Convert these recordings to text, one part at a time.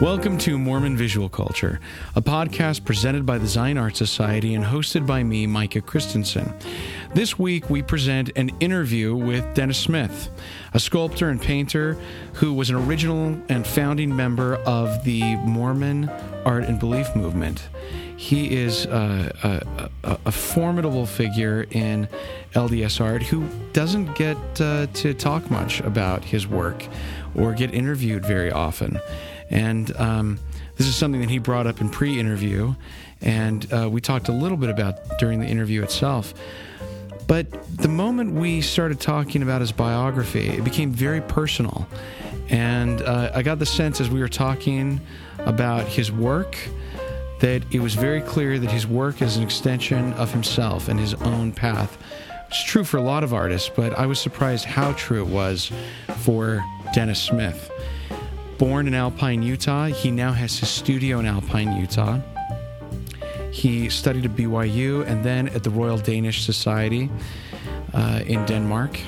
Welcome to Mormon Visual Culture, a podcast presented by the Zion Art Society and hosted by me, Micah Christensen. This week, we present an interview with Dennis Smith, a sculptor and painter who was an original and founding member of the Mormon Art and Belief movement. He is a, a, a formidable figure in LDS art who doesn't get uh, to talk much about his work or get interviewed very often. And um, this is something that he brought up in pre interview, and uh, we talked a little bit about during the interview itself. But the moment we started talking about his biography, it became very personal. And uh, I got the sense as we were talking about his work that it was very clear that his work is an extension of himself and his own path. It's true for a lot of artists, but I was surprised how true it was for Dennis Smith. Born in Alpine, Utah, he now has his studio in Alpine, Utah. He studied at BYU and then at the Royal Danish Society uh, in Denmark.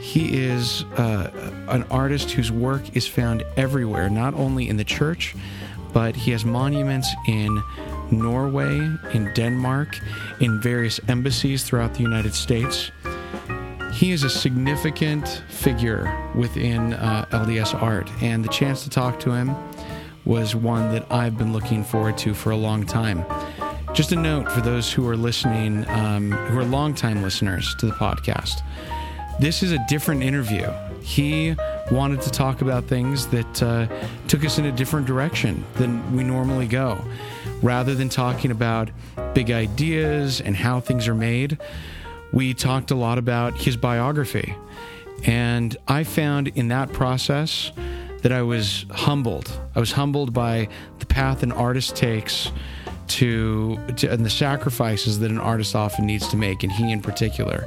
He is uh, an artist whose work is found everywhere, not only in the church, but he has monuments in Norway, in Denmark, in various embassies throughout the United States. He is a significant figure within uh, LDS art, and the chance to talk to him was one that I've been looking forward to for a long time. Just a note for those who are listening, um, who are longtime listeners to the podcast. This is a different interview. He wanted to talk about things that uh, took us in a different direction than we normally go. Rather than talking about big ideas and how things are made, we talked a lot about his biography. And I found in that process that I was humbled. I was humbled by the path an artist takes to, to and the sacrifices that an artist often needs to make, and he in particular,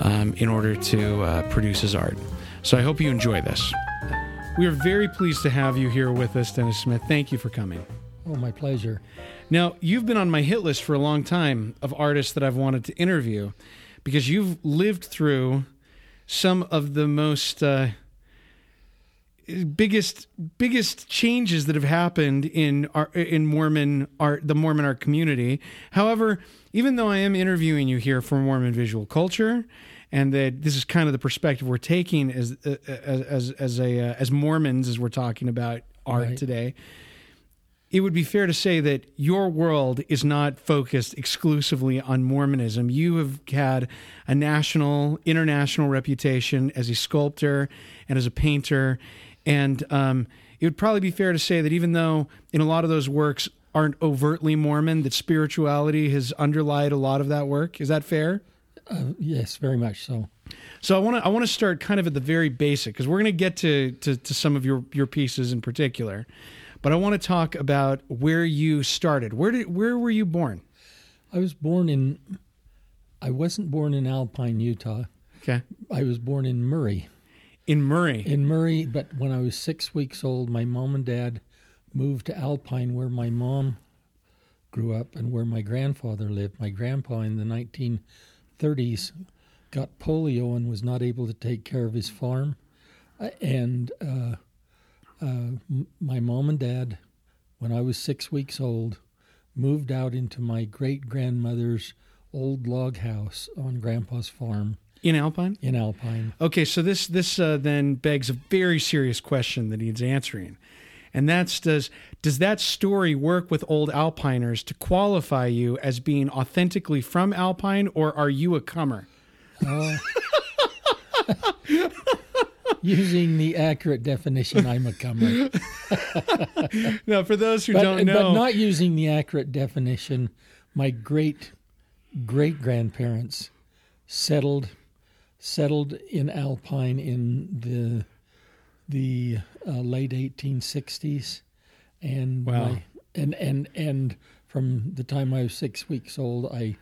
um, in order to uh, produce his art. So I hope you enjoy this. We are very pleased to have you here with us, Dennis Smith. Thank you for coming. Oh, my pleasure. Now, you've been on my hit list for a long time of artists that I've wanted to interview because you've lived through some of the most uh, biggest biggest changes that have happened in our, in Mormon art, the Mormon art community. However, even though I am interviewing you here for Mormon visual culture, and that this is kind of the perspective we're taking as uh, as as, as a uh, as Mormons as we're talking about art Right. today it would be fair to say that your world is not focused exclusively on Mormonism. You have had a national, international reputation as a sculptor and as a painter. And um, it would probably be fair to say that even though in a lot of those works aren't overtly Mormon, that spirituality has underlied a lot of that work. Is that fair? Uh, yes, very much so. So I want to I want to start kind of at the very basic because we're going to get to, to to some of your your pieces in particular, but I want to talk about where you started. Where did where were you born? I was born in. I wasn't born in Alpine, Utah. Okay, I was born in Murray. in Murray. In Murray, but when I was six weeks old, my mom and dad moved to Alpine, where my mom grew up and where my grandfather lived. My grandpa in the 1930s got polio and was not able to take care of his farm. Uh, And uh, uh, m- my mom and dad, when I was six weeks old, moved out into my great grandmother's old log house on Grandpa's farm in Alpine. in Alpine. Okay, so this this uh, then begs a very serious question that needs answering, and that's does does that story work with old Alpiners to qualify you as being authentically from Alpine, or are you a comer? Using the accurate definition, I'm a comer. Now, for those who But, don't know, but not using the accurate definition, my great great grandparents settled settled in Alpine in the the uh, late 1860s, and Wow. my, and and and from the time I was six weeks old, I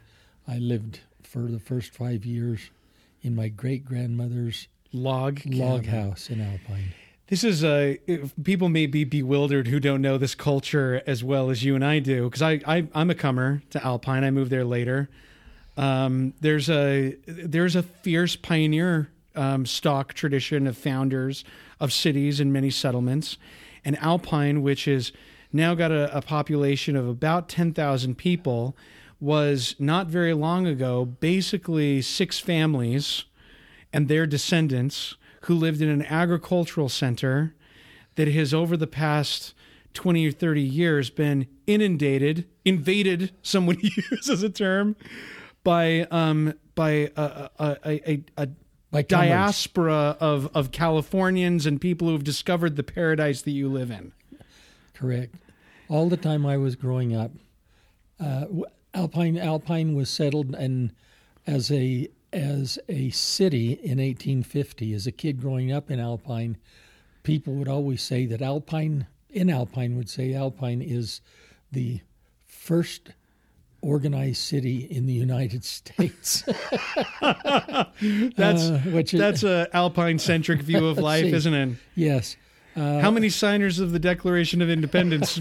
I lived for the first five years in my great grandmother's log log cabin. house in Alpine. This is a people may be bewildered who don't know this culture as well as you and I do because I, I I'm a comer to Alpine. I moved there later. Um, there's a there's a fierce pioneer um, stock tradition of founders of cities and many settlements, and Alpine, which is now got a, a population of about 10,000 people, was not very long ago basically six families and their descendants who lived in an agricultural center that has over the past 20 or 30 years been inundated, invaded, someone uses a term, by um, by a, a, a, a diaspora of, of Californians and people who have discovered the paradise that you live in. Correct. All the time I was growing up, uh, Alpine Alpine was settled and as a as a city in 1850. As a kid growing up in Alpine, people would always say that Alpine in Alpine would say Alpine is the first organized city in the United States. That's Uh, which is, that's a alpine centric view of life, see. isn't it? yes. Uh, How many signers of the Declaration of Independence?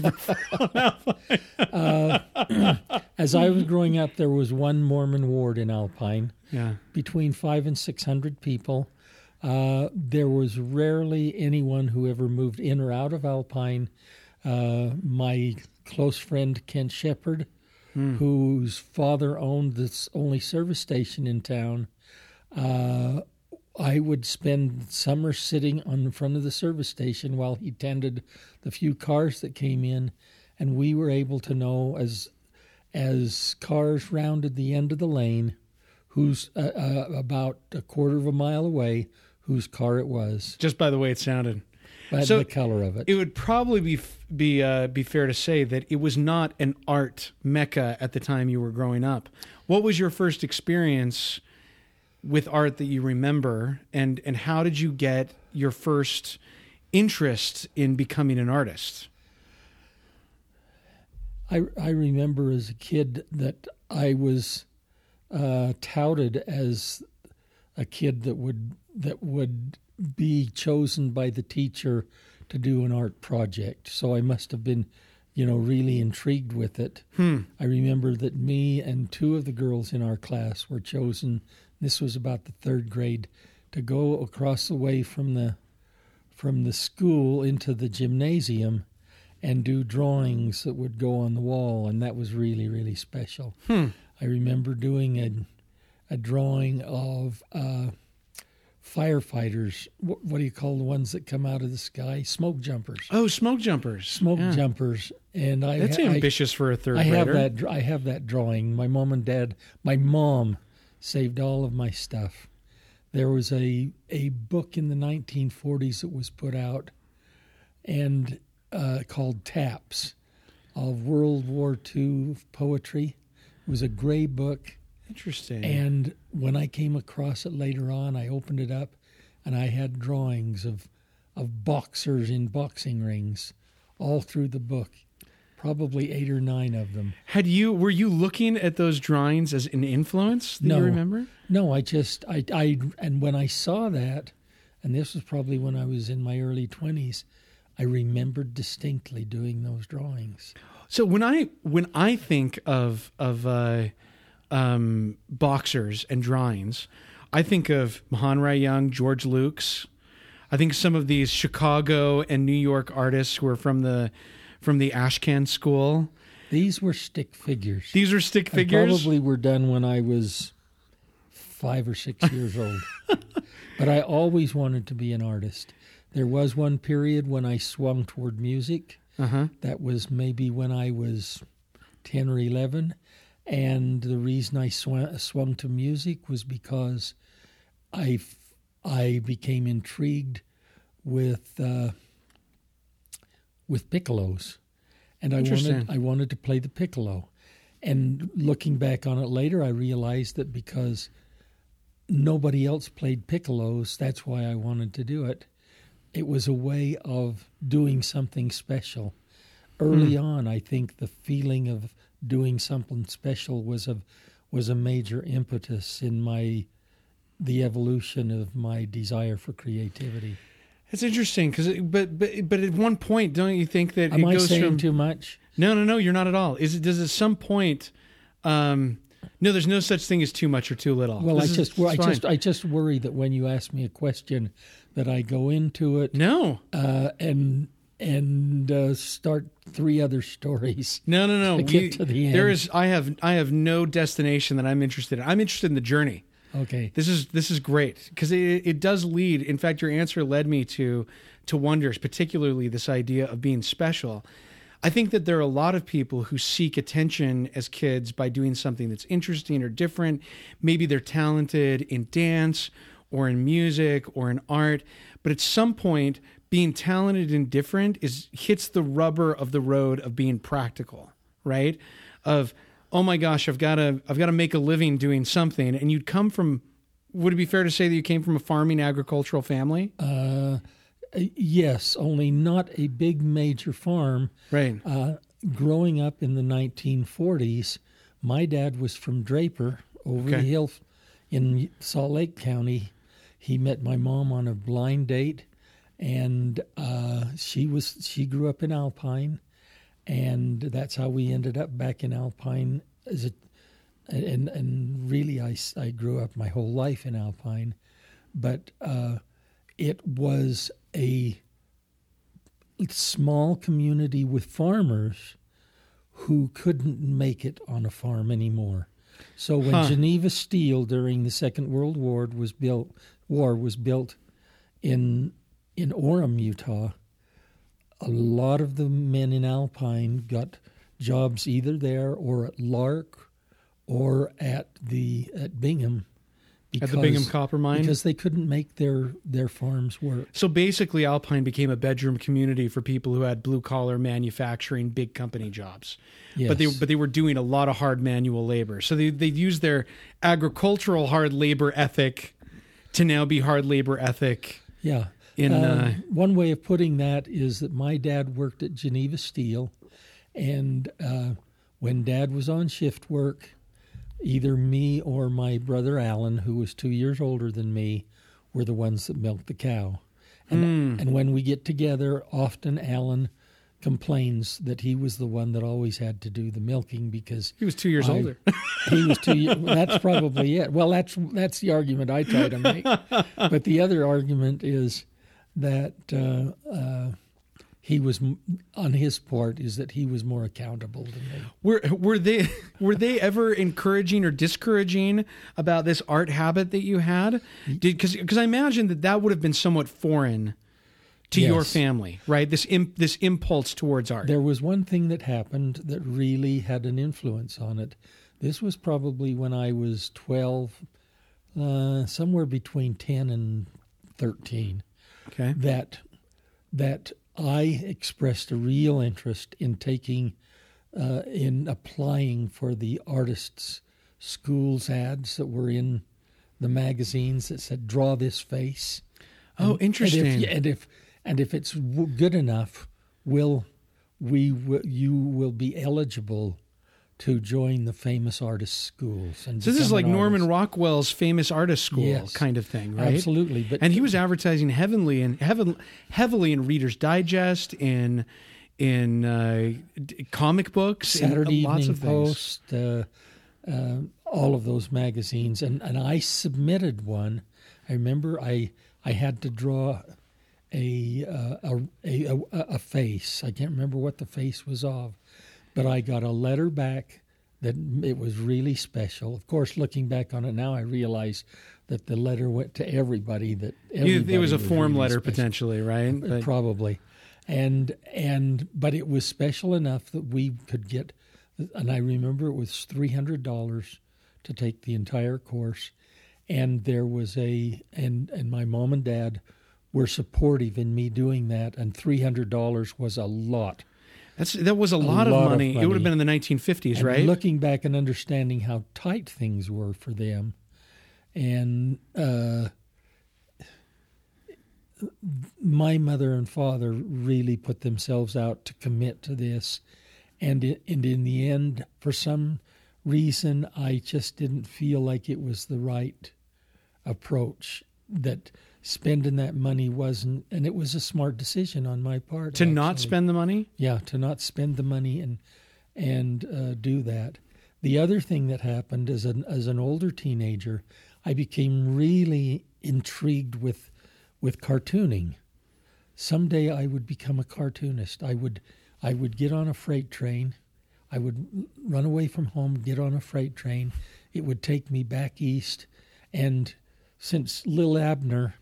As I was growing up, there was one Mormon ward in Alpine. Yeah. between five and six hundred people. Uh, there was rarely anyone who ever moved in or out of Alpine. Uh, my close friend Kent Shepard, whose father owned this only service station in town, uh, I would spend summer sitting on the front of the service station while he tended the few cars that came in, and we were able to know as as cars rounded the end of the lane who's uh, uh, about a quarter of a mile away whose car it was Just by the way it sounded. by So- the color of it. It would probably be be uh, be fair to say that it was not an art mecca at the time you were growing up. What was your first experience with art that you remember, and and how did you get your first interest in becoming an artist? I, I remember as a kid that I was uh, touted as a kid that would that would be chosen by the teacher to do an art project. So I must have been, you know, really intrigued with it. Hmm. I remember that me and two of the girls in our class were chosen. This was about the third grade to go across the way from the from the school into the gymnasium and do drawings that would go on the wall, and that was really really special. Hmm. I remember doing a a drawing of uh, firefighters. What, what do you call the ones that come out of the sky? Smoke jumpers. Oh, smoke jumpers. Smoke Yeah. jumpers. And I That's I- ambitious for a third I have that. I have that drawing. My mom and dad. My mom saved all of my stuff. There was a a book in the 1940s that was put out, and uh, called Taps, of World War II poetry. It was a gray book, Interesting. and when I came across it later on, I opened it up, and I had drawings of of boxers in boxing rings, all through the book. Probably eight or nine of them. Had you were you looking at those drawings as an influence? Do No. you remember? No, I just I I and when I saw that, and this was probably when I was in my early twenties, I remembered distinctly doing those drawings. So when I when I think of of uh, um, boxers and drawings, I think of Mahonri Young, George Luks. I think some of these Chicago and New York artists who are from the from the Ashcan school. These were stick figures. These are stick figures. probably were done when I was five or six years old. But I always wanted to be an artist. There was one period when I swung toward music. Uh-huh. That was maybe when I was 10 or 11. And the reason I swung, swung to music was because I, f- I became intrigued with, uh, with piccolos. And I wanted, I wanted to play the piccolo. And looking back on it later, I realized that because nobody else played piccolos, that's why I wanted to do it. It was a way of doing something special. Early on, I think the feeling of doing something special was a was a major impetus in my the evolution of my desire for creativity. It's interesting because, but but but at one point, don't you think that Am it I goes saying from too much? No, no, no. You're not at all. Is it? Does at some point? Um, no, there's no such thing as too much or too little. Well, This I is- just I fine. just I just worry that when you ask me a question, that I go into it no. uh, and and uh, start three other stories. No, no, no. To get to the end. is. I have. I have no destination that I'm interested in. I'm interested in the journey. Okay. This is this is great because it, it does lead. In fact, your answer led me to to wonders, particularly this idea of being special. I think that there are a lot of people who seek attention as kids by doing something that's interesting or different. Maybe they're talented in dance or in music or in art, but at some point, being talented and different is hits the rubber of the road of being practical, right? Of oh my gosh, I've got to I've got to make a living doing something, and you'd come from. Would it be fair to say that you came from a farming agricultural family? Uh, yes, only not a big major farm. Right. Uh, growing up in the 1940s, my dad was from Draper over Okay. the hill in Salt Lake County. He met my mom on a blind date, and uh, she was she grew up in Alpine, and that's how we ended up back in Alpine as a and and really I, I grew up my whole life in Alpine, but uh, it was a small community with farmers who couldn't make it on a farm anymore. So when Huh. Geneva Steel during the Second World War was built, war was built in in Orem, Utah, a lot of the men in Alpine got jobs either there or at Lark or at the at Bingham. At the Bingham Copper Mine? because they couldn't make their their farms work. So basically, Alpine became a bedroom community for people who had blue collar manufacturing, big company jobs. Yes. But they but they were doing a lot of hard manual labor. So they they used their agricultural hard labor ethic to now be hard labor ethic. Yeah. In, Uh, uh, one way of putting that is that my dad worked at Geneva Steel, and uh, when dad was on shift work, either me or my brother Alan, who was two years older than me, were the ones that milked the cow. And, and when we get together, often Alan complains that he was the one that always had to do the milking because He was two years I- older. he was too. y- That's probably it. Well, that's that's the argument I try to make. But the other argument is that uh, uh, he was on his part is that he was more accountable than me. Were were they were they ever encouraging or discouraging about this art habit that you had? Did because because I imagine that that would have been somewhat foreign to your family, right? This imp, this impulse towards art. There was one thing that happened that really had an influence on it. This was probably when I was twelve, uh, somewhere between ten and thirteen. okay. that that I expressed a real interest in taking uh, in applying for the artists' schools ads that were in the magazines that said "Draw this face." Oh, And interesting. if, and if and if it's w- good enough, will we w- you will be eligible to join the famous artist schools. And So this is like Norman. Rockwell's famous artist school Yes. kind of thing, right? Absolutely, but and he was advertising heavily and heavily, heavily in Reader's Digest, in in uh, comic books, in Saturday lots Evening of things. Post, uh, uh, all of those magazines, and, and I submitted one. I remember I I had to draw a uh, a, a, a a face. I can't remember what the face was of, but I got a letter back that it was really special. Of course, looking back on it now, I realize that the letter went to everybody. That everybody it was a form really letter special potentially, right? But- probably and and but it was special enough that we could get and i remember it was $300 to take the entire course and there was a and and my mom and dad were supportive in me doing that and $300 was a lot That's that was a, lot, lot of, of money. It would have been in the 1950s, and right? looking back and understanding how tight things were for them and uh my mother and father really put themselves out to commit to this and it, and in the end for some reason I just didn't feel like it was the right approach that spending that money wasn't and it was a smart decision on my part to not spend the money. Yeah, to not spend the money and and uh, do that. The other thing that happened as an as an older teenager, I became really intrigued with with cartooning. someday I would become a cartoonist. I would I would get on a freight train. I would run away from home, get on a freight train. It would take me back east, and since Lil Abner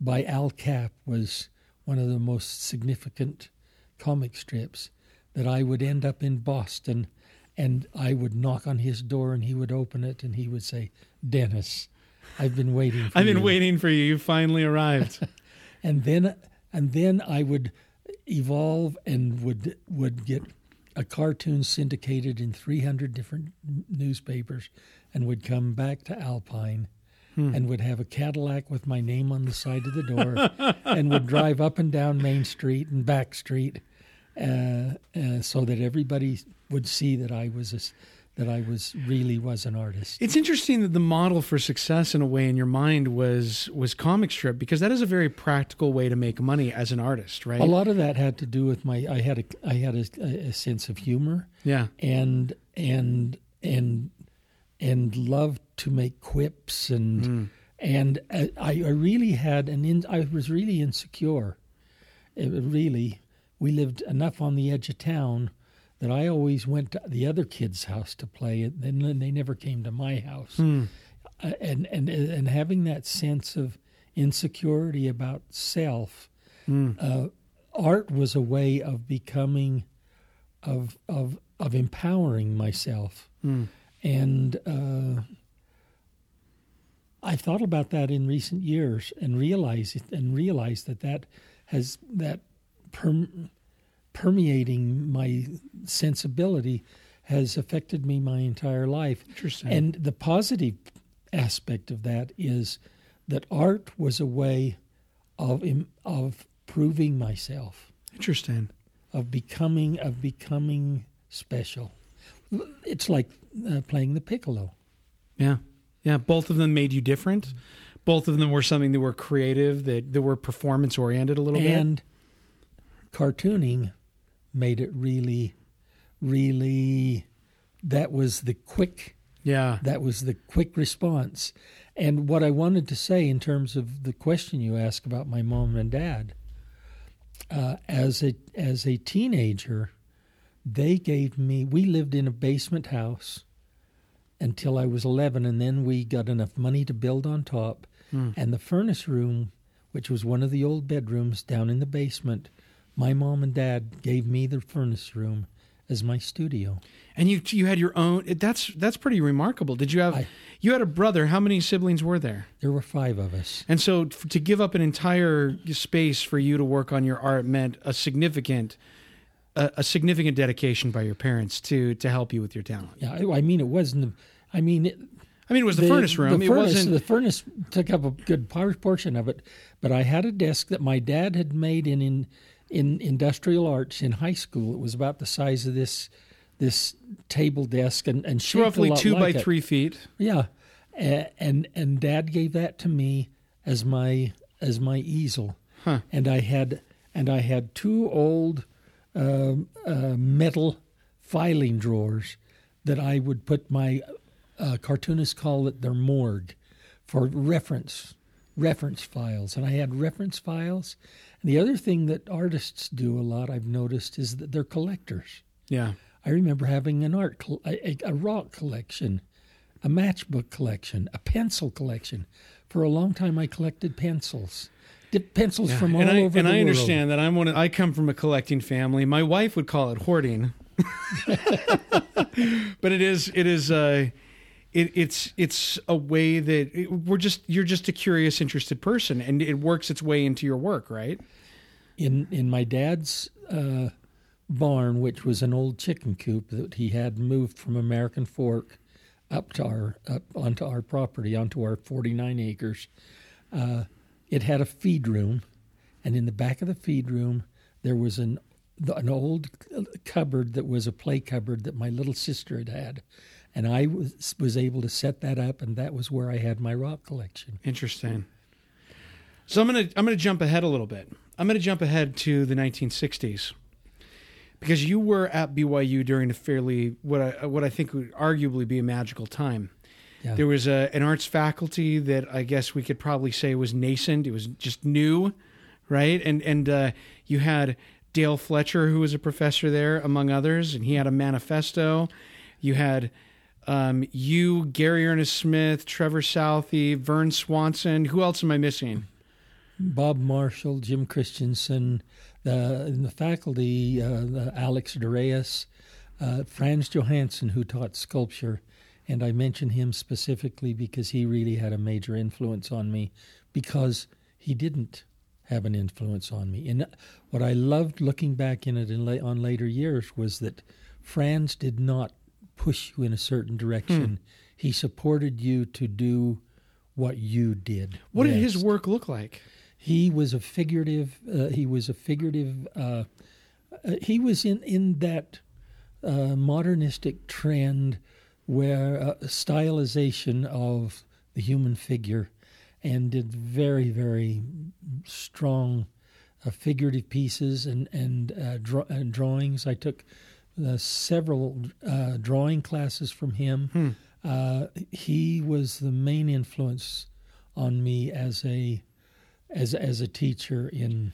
by Al Capp was one of the most significant comic strips, that I would end up in Boston and I would knock on his door and he would open it and he would say, Dennis, I've been waiting for you I've you. been waiting for you. You finally arrived. and then and then I would evolve and would would get a cartoon syndicated in 300 different newspapers and would come back to Alpine and would have a Cadillac with my name on the side of the door and would drive up and down Main Street and back street uh, uh, so that everybody would see that I was a that I was really was an artist. It's interesting that the model for success, in a way, in your mind was was comic strip because that is a very practical way to make money as an artist, right? A lot of that had to do with my I had a I had a, a sense of humor Yeah, and and and and loved to make quips and and I, I really had an in, I was really insecure. It really we lived enough on the edge of town that I always went to the other kids' house to play, and then they never came to my house. Uh, and and and having that sense of insecurity about self, uh, art was a way of becoming, of of of empowering myself, and uh, I've thought about that in recent years and realized and realized that that has that perm, permeating my sensibility has affected me my entire life. Interesting. And the positive aspect of that is that art was a way of of proving myself, interesting. of becoming of becoming special. It's like uh, playing the piccolo. Yeah, yeah. Both of them made you different. Both of them were something that were creative, that that were performance oriented a little bit. and cartooning made it really really that was the quick Yeah, that was the quick response and what i wanted to say in terms of the question you asked about my mom and dad uh, as a as a teenager they gave me we lived in a basement house until i was 11 and then we got enough money to build on top hmm. and the furnace room which was one of the old bedrooms down in the basement my mom and dad gave me the furnace room as my studio and you you had your own. That's that's pretty remarkable. Did you have I- you had a brother? How many siblings were there? there were five of us And so to give up an entire space for you to work on your art meant a significant a, a significant dedication by your parents to to help you with your talent. yeah i, mean it wasn't i mean it, I mean, it was the, furnace room. The it furnace, wasn't. the furnace took up a good portion of it, but I had a desk that my dad had made in in, in industrial arts in high school. It was about the size of this this table desk and and roughly two like by it. three feet. Yeah, A- and and Dad gave that to me as my as my easel, Huh. and I had and I had two old um uh, metal filing drawers that I would put my uh, cartoonists call it their morgue for reference reference files, and I had reference files. And the other thing that artists do a lot, I've noticed, is that they're collectors. Yeah. I remember having an art, a, a rock collection, a matchbook collection, a pencil collection. For a long time, I collected pencils, Pencils from all and I, over and the I world. understand that I'm one. Of, I come from a collecting family. My wife would call it hoarding, but it is it is uh, it, it's it's a way that it, we're just you're just a curious, interested person, and it works its way into your work, right? in in my dad's uh, barn, which was an old chicken coop that he had moved from American Fork up to our up onto our property, onto our 49 acres. Uh, it had a feed room, and in the back of the feed room there was an an old cupboard that was a play cupboard that my little sister had had, and I was was able to set that up, and that was where I had my rock collection. Interesting. So I'm gonna I'm gonna jump ahead a little bit. I'm gonna jump ahead to the 1960s because you were at BYU during a fairly what I what I think would arguably be a magical time. Yeah. There was a, an arts faculty that I guess we could probably say was nascent. It was just new, right? And and uh, you had Dale Fletcher, who was a professor there, among others, and he had a manifesto. You had um, you, Gary Ernest Smith, Trevor Southey, Vern Swanson. Who else am I missing? Bob Marshall, Jim Christensen, the, in the faculty, uh, Alex Darius, uh, Franz Johansen, who taught sculpture. And I mention him specifically because he really had a major influence on me because he didn't have an influence on me. And what I loved looking back in it in la- on later years was that Franz did not push you in a certain direction. Hmm. He supported you to do what you did. What did his work look like? He was a figurative. Uh, he was a figurative. Uh, uh, he was in in that uh, modernistic trend where uh, stylization of the human figure, and did very very strong uh, figurative pieces and and, draw, and drawings. I took several drawing classes from him. Hmm. he was the main influence on me as a as as a teacher in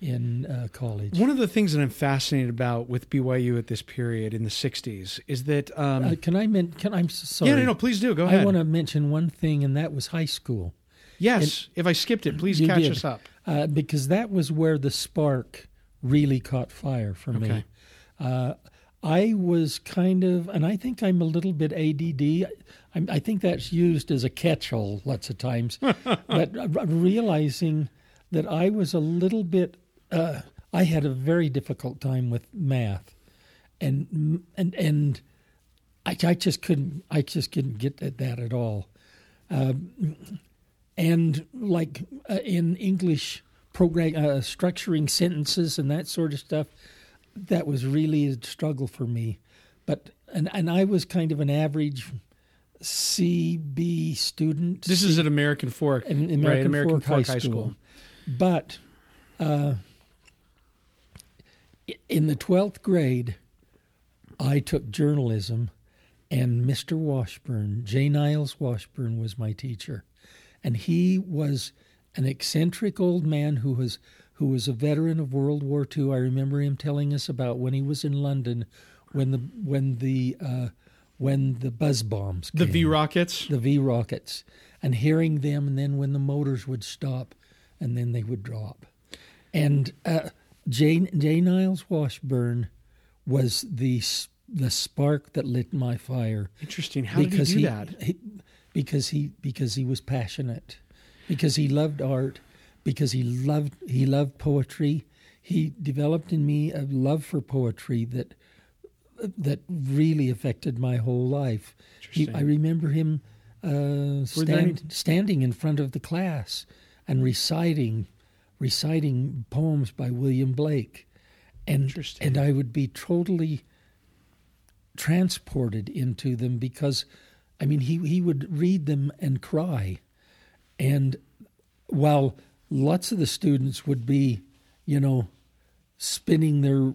in uh, college. One of the things that I'm fascinated about with BYU at this period in the '60s is that. Um, uh, can I men- Can I'm sorry? Yeah, no, no, please do. Go ahead. I want to mention one thing, and that was high school. Yes, and if I skipped it, please catch did. us up. Uh, because that was where the spark really caught fire for okay. me. Uh, I was kind of, and I think I'm a little bit ADD. I, I think that's used as a catch-all lots of times. but realizing that I was a little bit, uh, I had a very difficult time with math, and and and I, I just couldn't, I just couldn't get at that at all. Um, and like uh, in English program uh, structuring sentences and that sort of stuff that was really a struggle for me. But and and I was kind of an average CB student. This is at American Fork, American, right? American Fork, Fork High, School. School. But uh, in the twelfth grade, I took journalism, and Mr. Washburn, J. Niles Washburn, was my teacher, and he was an eccentric old man who was who was a veteran of World War II. I remember him telling us about when he was in London, when the when the uh, when the buzz bombs, came, the V rockets, the V rockets, and hearing them, and then when the motors would stop, and then they would drop, and uh, Jane J. Niles Washburn was the the spark that lit my fire. Interesting. How because did he do that? He, because he because he was passionate, because he loved art, because he loved he loved poetry. He developed in me a love for poetry that that really affected my whole life. He, I remember him uh, stand, any... standing in front of the class and reciting reciting poems by William Blake, and and I would be totally transported into them because, I mean, he he would read them and cry, and while lots of the students would be, you know, spinning their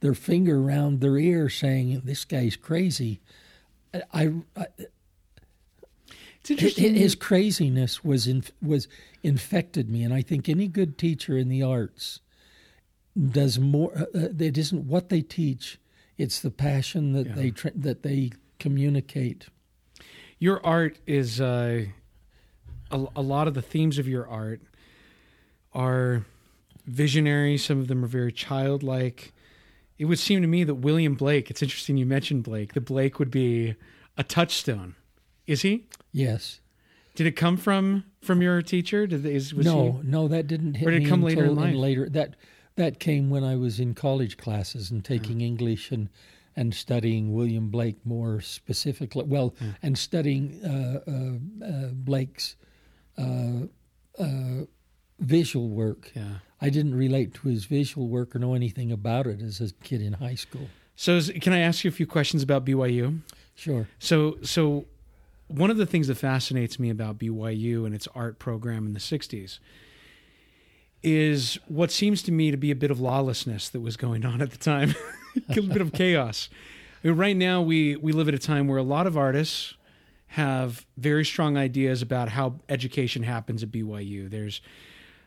their finger around their ear, saying, "This guy's crazy." I, I it's interesting. His craziness was in, was infected me, and I think any good teacher in the arts does more. Uh, uh it isn't what they teach; it's the passion that yeah. they tra- that they communicate. Your art is uh, a, a lot of the themes of your art are visionary. Some of them are very childlike. It would seem to me that William Blake, it's interesting you mentioned Blake, that Blake would be a touchstone. Is he? Yes. Did it come from from your teacher? Did is, was no, he, no, that didn't hit or did it come later in life? Later that that came when I was in college classes and taking English and and studying William Blake more specifically. Well, and studying uh, uh, uh, Blake's uh, uh, visual work. Yeah. I didn't relate to his visual work or know anything about it as a kid in high school. So, is, can I ask you a few questions about BYU? Sure. So, so one of the things that fascinates me about BYU and its art program in the '60s is what seems to me to be a bit of lawlessness that was going on at the time, a bit of chaos. I mean, right now, we we live at a time where a lot of artists have very strong ideas about how education happens at BYU. There's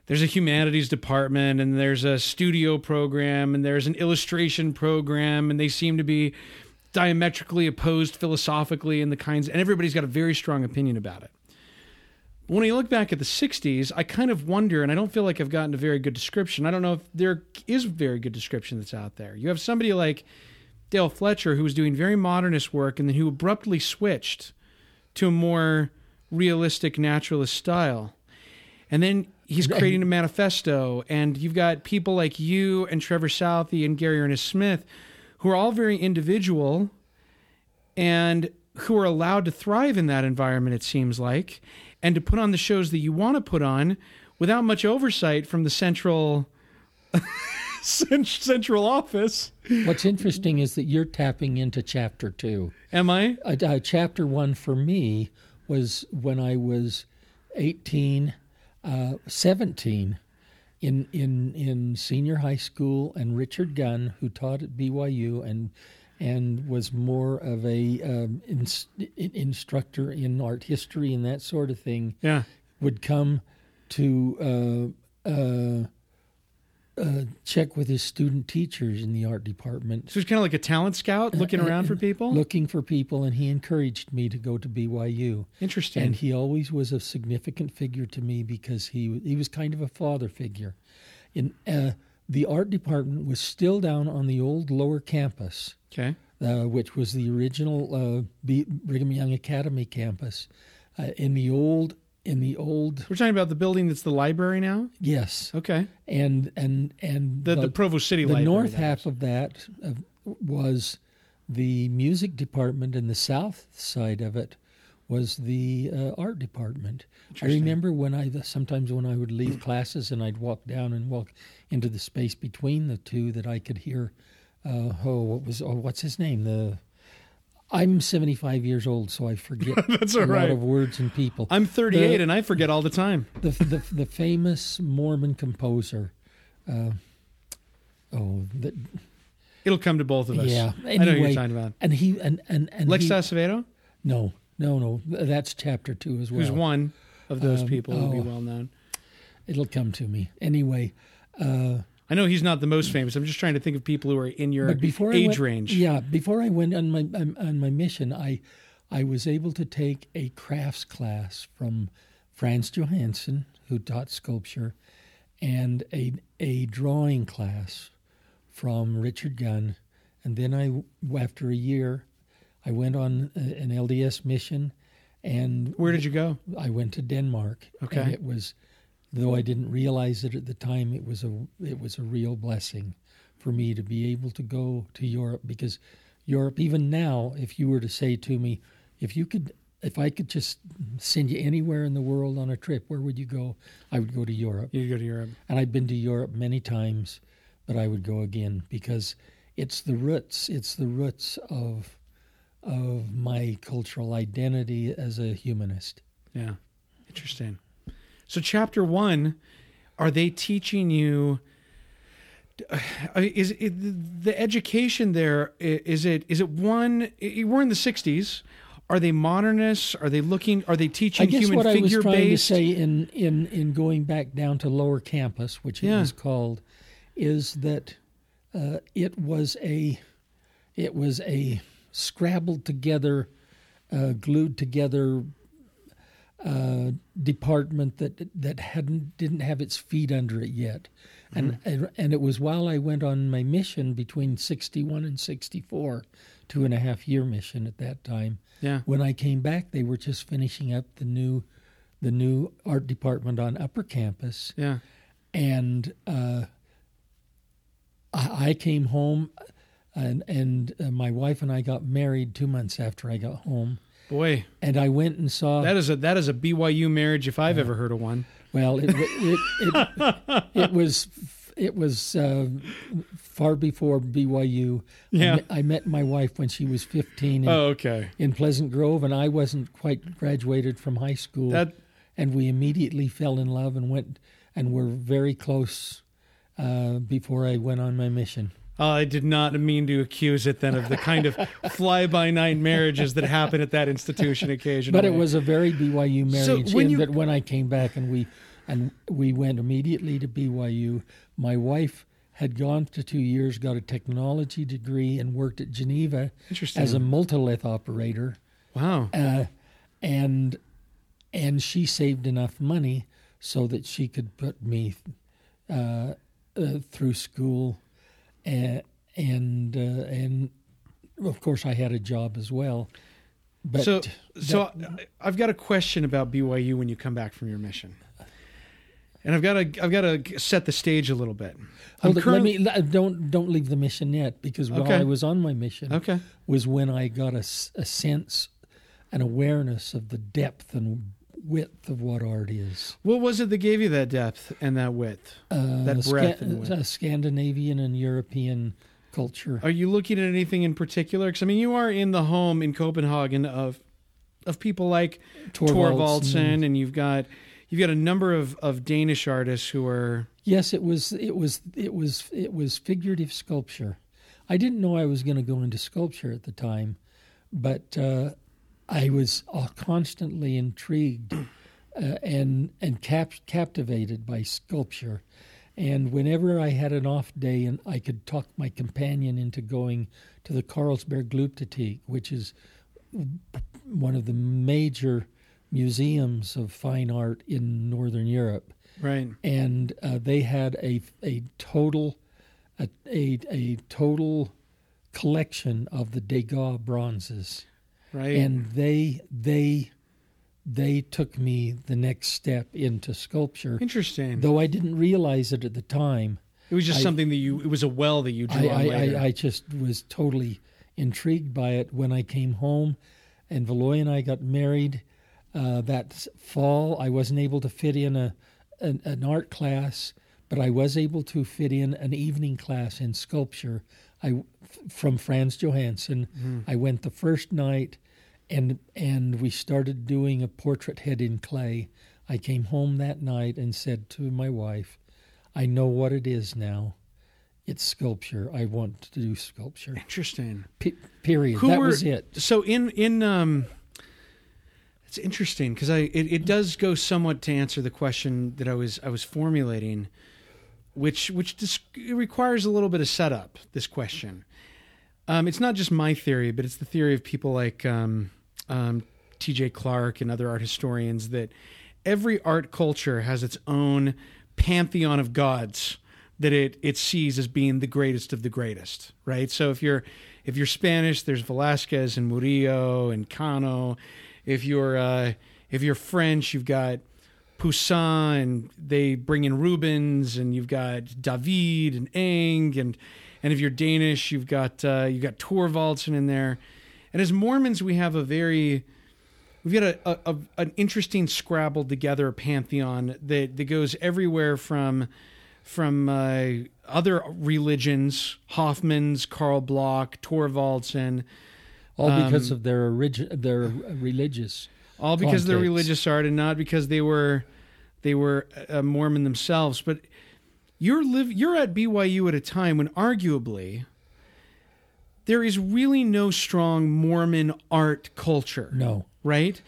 there's a humanities department and there's a studio program and there's an illustration program and they seem to be diametrically opposed philosophically and the kinds and everybody's got a very strong opinion about it when I look back at the 60s, I kind of wonder, and I don't feel like I've gotten a very good description. I don't know if there is a very good description that's out there. You have somebody like Dale Fletcher who was doing very modernist work and then who abruptly switched to a more realistic naturalist style. And then he's creating a manifesto, and you've got people like you and Trevor Southey and Gary Ernest Smith who are all very individual and who are allowed to thrive in that environment, it seems like and to put on the shows that you want to put on without much oversight from the central central office. What's interesting is that you're tapping into chapter two. Am I? Uh, uh, chapter one for me was when I was 18, uh, 17 in, in, in senior high school, and Richard Gunn, who taught at BYU and and was more of a um, in, instructor in art history and that sort of thing. Yeah, would come to uh, uh, uh, check with his student teachers in the art department. So he's kind of like a talent scout, looking uh, around for people. Looking for people, and he encouraged me to go to BYU. Interesting. And he always was a significant figure to me because he he was kind of a father figure. In uh, the art department was still down on the old lower campus okay. Uh, which was the original uh, B- Brigham Young Academy campus. Uh, in the old, in the old, we're talking about the building that's the library now. Yes. Okay. And and and the, the, Provo City. The library, north half of that was the music department, and the south side of it was the uh, art department. I remember when I sometimes when I would leave classes and I'd walk down and walk into the space between the two that I could hear uh, oh, what was oh, what's his name? The I'm 75 years old, so I forget That's a right. lot of words and people. I'm 38 the, and I forget all the time. The the, the famous Mormon composer. Uh, oh, the, it'll come to both of us. Yeah, anyway, I know you're talking about. And he and and and Lex he, Azevedo. No, no, no. That's chapter two as well. Who's one of those um, people who oh, be well known? It'll come to me anyway. Uh, I know he's not the most famous. I'm just trying to think of people who are in your before age went, range. Yeah, before I went on my on my mission, I I was able to take a crafts class from Franz Johansen, who taught sculpture, and a a drawing class from Richard Gunn, and then I after a year, I went on uh, an LDS mission, and where did you go? I went to Denmark. Okay, it was though I didn't realize it at the time, it was a it was a real blessing for me to be able to go to Europe because Europe, even now, if you were to say to me, if you could, if I could just send you anywhere in the world on a trip, where would you go? I would go to Europe. You'd go to Europe, and I've been to Europe many times, but I would go again because it's the roots. It's the roots of of my cultural identity as a humanist. Yeah, interesting. So, chapter one, are they teaching you? Uh, is it, the education there? Is it is it one? We're in the '60s. Are they modernists? Are they looking? Are they teaching I guess human what figure I was trying based? to say in in in going back down to lower campus, which yeah. it was called, is that uh, it was a it was a scrabbled together, uh, glued together uh, department that that hadn't didn't have its feet under it yet, mm-hmm. and and it was while I went on my mission between sixty one and sixty four, two and a half year mission at that time. Yeah. When I came back, they were just finishing up the new, the new art department on Upper Campus. Yeah. And uh, I, I came home, and and uh, my wife and I got married two months after I got home Boy, and I went and saw that is a that is a BYU marriage if I've uh, ever heard of one. Well, it it, it, it was it was uh, far before BYU. Yeah, I, I, met my wife when she was fifteen. In, oh, okay. In Pleasant Grove, and I wasn't quite graduated from high school. That, and we immediately fell in love and went and were very close uh, before I went on my mission. Uh, I did not mean to accuse it then of the kind of fly by night marriages that happen at that institution occasionally. But it was a very BYU marriage. So when you, that when I came back and we and we went immediately to BYU. My wife had gone to two years, got a technology degree, and worked at Geneva as a multilith operator. wow. Uh, and and she saved enough money so that she could put me uh, uh, through school, and and uh, and of course I had a job as well. But so, so that- I- I've got a question about BYU when you come back from your mission, and I've got to I've got to set the stage a little bit. Hold it, let me let- don't don't leave the mission yet because while Okay. I was on my mission okay. was when I got a, a sense, an awareness of the depth and width of what art is. What was it that gave you that depth and that width? Uh, That breadth Sca- and width. uh, Scandinavian and European culture. Are you looking at anything in particular? Because I mean, you are in the home in Copenhagen of of people like Thorvaldsen, and you've got you've got a number of, of Danish artists who are Yes, it was. It was. It was. It was figurative sculpture. I didn't know I was going to go into sculpture at the time, but uh, I was uh, constantly intrigued uh, and and cap- captivated by sculpture. And whenever I had an off day and I could talk my companion into going to the Carlsberg Glyptothek, which is one of the major museums of fine art in Northern Europe, right. and uh, they had a a total a, a a total collection of the Degas bronzes, Right. and they they they took me the next step into sculpture. Interesting. Though I didn't realize it at the time, it was just I- something that you. It was a well that you drew I, I. I, I just was totally intrigued by it when I came home, and Valoy and I got married. Uh, that fall, I wasn't able to fit in a an, an art class, but I was able to fit in an evening class in sculpture. I from Franz Johansen. Mm-hmm. I went the first night, and and we started doing a portrait head in clay. I came home that night and said to my wife, "I know what it is now." It's sculpture. I want to do sculpture. Interesting. P- period. Who that were- was it. So in in um, it's interesting because I it, it does go somewhat to answer the question that I was I was formulating, which which dis- requires a little bit of setup. This question, um, it's not just my theory, but it's the theory of people like um, um, T.J. Clark and other art historians that every art culture has its own pantheon of gods that it it sees as being the greatest of the greatest, right? So if you're if you're Spanish, there's Velasquez and Murillo and Cano. If you're uh, if you're French, you've got Poussin and they bring in Rubens, and you've got David and Ingres, and and if you're Danish, you've got uh, you've got Thorvaldsen in there. And as Mormons, we have a very we've got a, a, a an interesting scrabbled together pantheon that that goes everywhere from from uh, other religions, Hofmann's, Carl Bloch, Thorvaldsen, All because um, of their origin, their religious. all because Context. religious art and not because they were they were Mormon themselves. But you're live you're at BYU at a time when arguably there is really no strong Mormon art culture. No, right?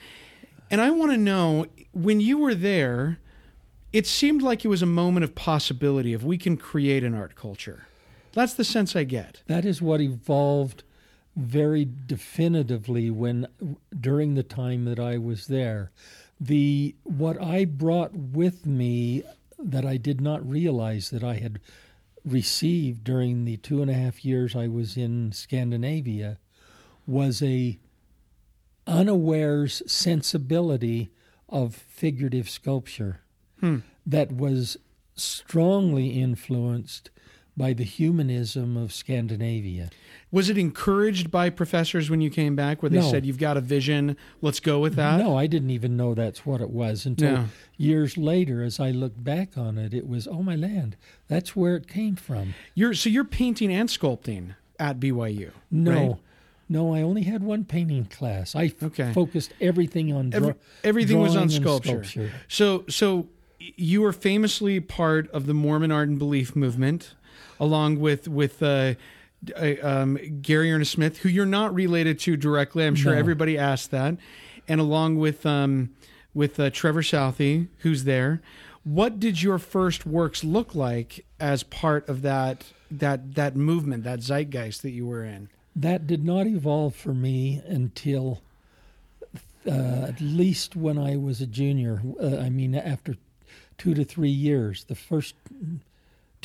And I want to know when you were there, it seemed like it was a moment of possibility if we can create an art culture. That's the sense I get. that is what evolved very definitively when during the time that I was there. The what I brought with me that I did not realize that I had received during the two and a half years I was in Scandinavia was a unawares sensibility of figurative sculpture hmm. that was strongly influenced by the humanism of Scandinavia. Was it encouraged by professors when you came back where they No. said, You've got a vision, let's go with that? no, I didn't even know that's what it was until No. years later as I look back on it it was oh my land that's where it came from. You're, so you're painting and sculpting at BYU. No. right? No, I only had one painting class. I Okay. focused everything on dra- Every- everything was on sculpture. sculpture. So, so you were famously part of the Mormon Art and Belief movement, along with with uh, uh, um, Gary Ernest Smith, who you're not related to directly. I'm sure No. everybody asked that, and along with um, with uh, Trevor Southey, who's there. What did your first works look like as part of that that that movement, that zeitgeist that you were in? That did not evolve for me until uh, at least when I was a junior. Uh, I mean, after two to three years. The first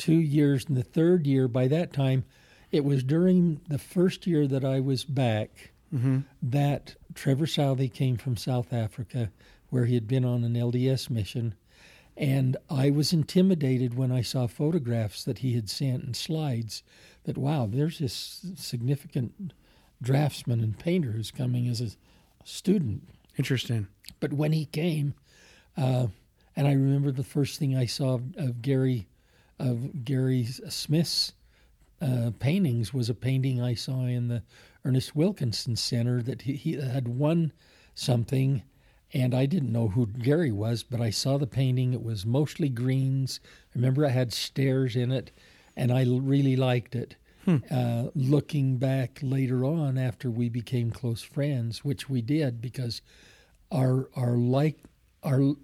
two years and the third year, by that time, it was during the first year that I was back mm-hmm. that Trevor Southey came from South Africa, where he had been on an LDS mission. And I was intimidated when I saw photographs that he had sent and slides that, wow, there's this significant draftsman and painter who's coming as a student. Interesting. But when he came, uh, and I remember the first thing I saw of, of Gary, of Gary Smith's uh, paintings was a painting I saw in the Ernest Wilkinson Center that he, he had won something, and I didn't know who Gary was, but I saw the painting. It was mostly greens. I remember I had stairs in it, and I really liked it. Hmm. Uh, looking back later on, after we became close friends, which we did because our our like our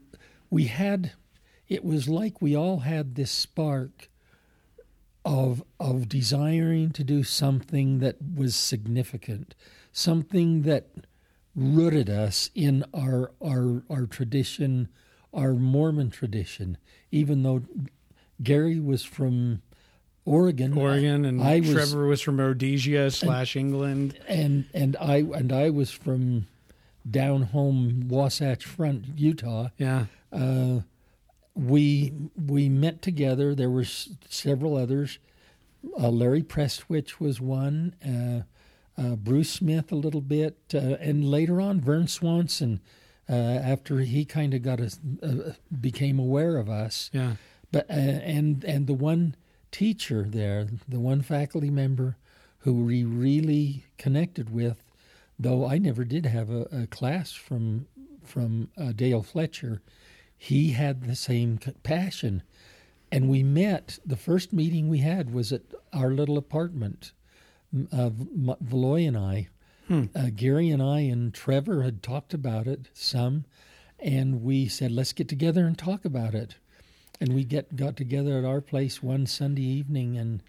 we had it was like we all had this spark of of desiring to do something that was significant, something that rooted us in our our our tradition, our Mormon tradition. Even though Gary was from Oregon, Oregon, and I was, Trevor was from Rhodesia slash England, and and I and I was from down home Wasatch Front, Utah. Yeah. Uh, we we met together. There were s- several others. Uh, Larry Prestwich was one. Uh, uh Bruce Smith a little bit, uh, and later on Vern Swanson. Uh, after he kind of got us, became aware of us. Yeah. But and and the one teacher there, the one faculty member who we really connected with, though I never did have a, a class from from Dale Fletcher he had the same passion. And we met, the first meeting we had was at our little apartment, uh, Valoy and I. Hmm. Uh, Gary and I and Trevor had talked about it some, and we said, let's get together and talk about it. And we get got together at our place one Sunday evening, and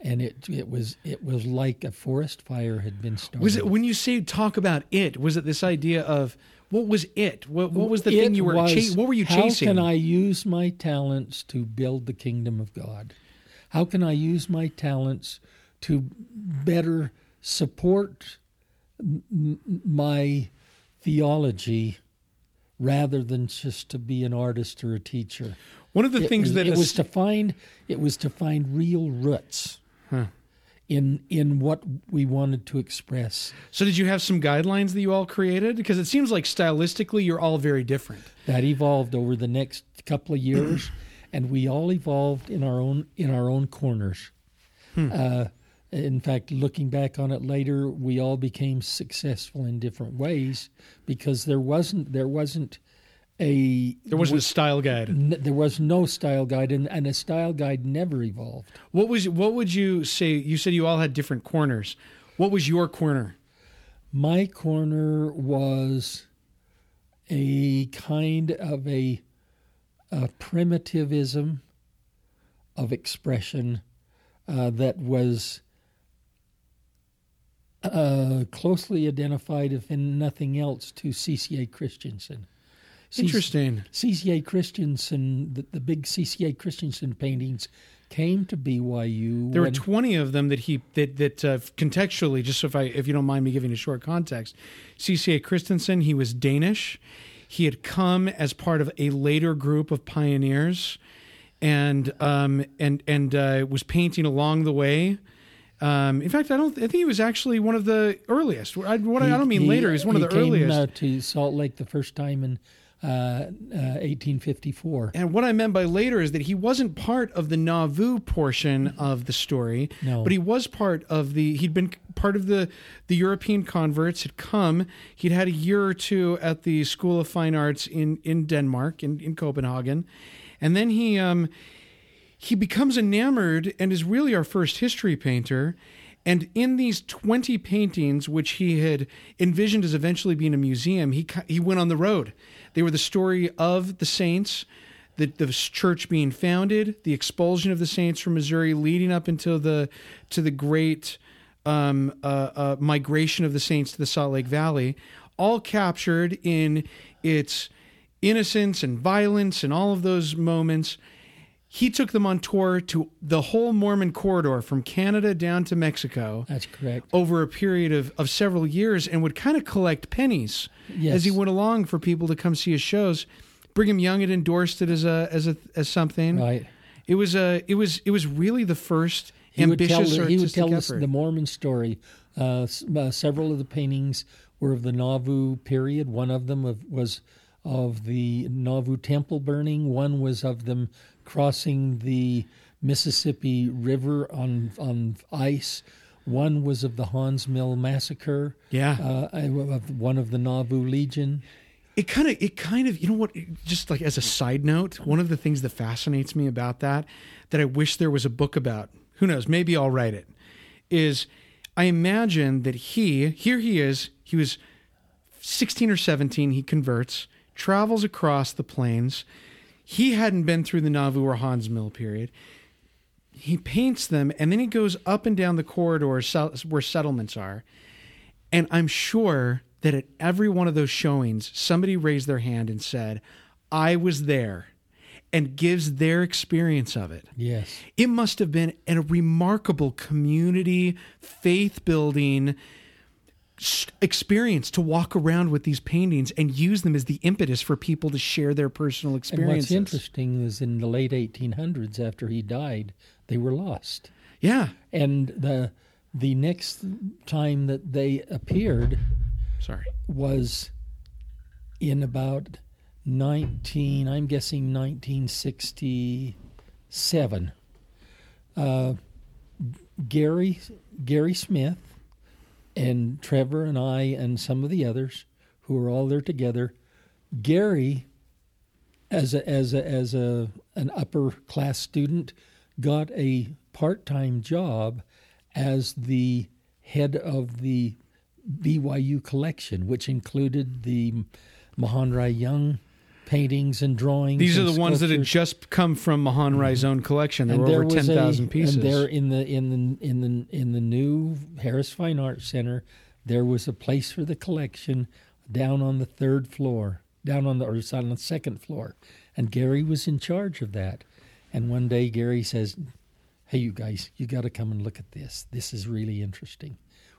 and it it was it was like a forest fire had been started. Was it when you say talk about it? Was it this idea of what was it? What, what was the it thing you were? Was, what were you chasing? How can I use my talents to build the kingdom of God? How can I use my talents to better support m- my theology rather than just to be an artist or a teacher? One of the it things was, that it is, was to find it was to find real roots. Huh in in what we wanted to express. So did you have some guidelines that you all created? Because it seems like stylistically you're all very different. That evolved over the next couple of years, and we all evolved in our own in our own corners. Hmm. Uh, in fact, looking back on it later, we all became successful in different ways because there wasn't there wasn't a there wasn't a style guide. N- there was no style guide, and, and a style guide never evolved. What was what would you say? You said you all had different corners. What was your corner? My corner was a kind of a, a primitivism of expression uh, that was uh, closely identified, if in nothing else, to C.C.A. Christensen. Interesting. CCA Christensen, the, the big CCA Christensen paintings came to BYU. There were 20 of them that he that that uh, contextually, just so if I if you don't mind me giving a short context, CCA Christensen, he was Danish. He had come as part of a later group of pioneers, and um, and and uh, was painting along the way. Um, in fact, I don't. I think he was actually one of the earliest. I, what, he, I don't mean he, later. He's one he of the came, earliest. Uh, to Salt Lake the first time in 1854. Uh, and what I meant by later is that he wasn't part of the Nauvoo portion of the story, no. but he was part of the. He'd been part of the the European converts. Had come. He'd had a year or two at the School of Fine Arts in in Denmark in in Copenhagen, and then he um he becomes enamored and is really our first history painter. And in these 20 paintings, which he had envisioned as eventually being a museum, he, he went on the road. They were the story of the saints the, the church being founded, the expulsion of the saints from Missouri, leading up until the to the great um, uh, uh, migration of the saints to the Salt Lake Valley, all captured in its innocence and violence and all of those moments. He took them on tour to the whole Mormon corridor from Canada down to Mexico That's correct. over a period of, of several years and would kind of collect pennies Yes. as he went along for people to come see his shows. Brigham Young had endorsed it as a as a as something. Right. It was a it was it was really the first He would ambitious tell, he would tell us the Mormon story. Uh, s- uh, several of the paintings were of the Nauvoo period. One of them of, was of the Nauvoo temple burning. One was of them crossing the Mississippi River on on ice. One was of the Haun's Mill massacre. Yeah. Uh, of one of the Nauvoo Legion. it kind of it kind of you know what just like as a side note one of the things that fascinates me about that that i wish there was a book about who knows maybe i'll write it is i imagine that he here he is he was 16 or 17 he converts travels across the plains he hadn't been through the nauvoo or haun's mill period he paints them and then he goes up and down the corridors where settlements are and I'm sure that at every one of those showings, somebody raised their hand and said, I was there, and gives their experience of it. Yes. It must have been a remarkable community, faith building experience to walk around with these paintings and use them as the impetus for people to share their personal And experiences. what's interesting is in the late 1800s, after he died, they were lost. Yeah. And the the next time that they appeared Sorry. was in about 19, I'm guessing 1967. Uh, Gary Gary Smith and Trevor and I and some of the others who were all there together. Gary, as a as a as a an upper class student, got a part time job as the head of the BYU collection, which included the Mahonri Young paintings and drawings. These are and the ones that had just come from Mahan mm-hmm. Rai's own collection. There were over ten thousand pieces. And there in the in the in the in the new Harris Fine Arts Center, there was a place for the collection down on the third floor, down on the or on the second floor, and Gary was in charge of that. And one day Gary says, "Hey, you guys, you got to come and look at this. This is really interesting."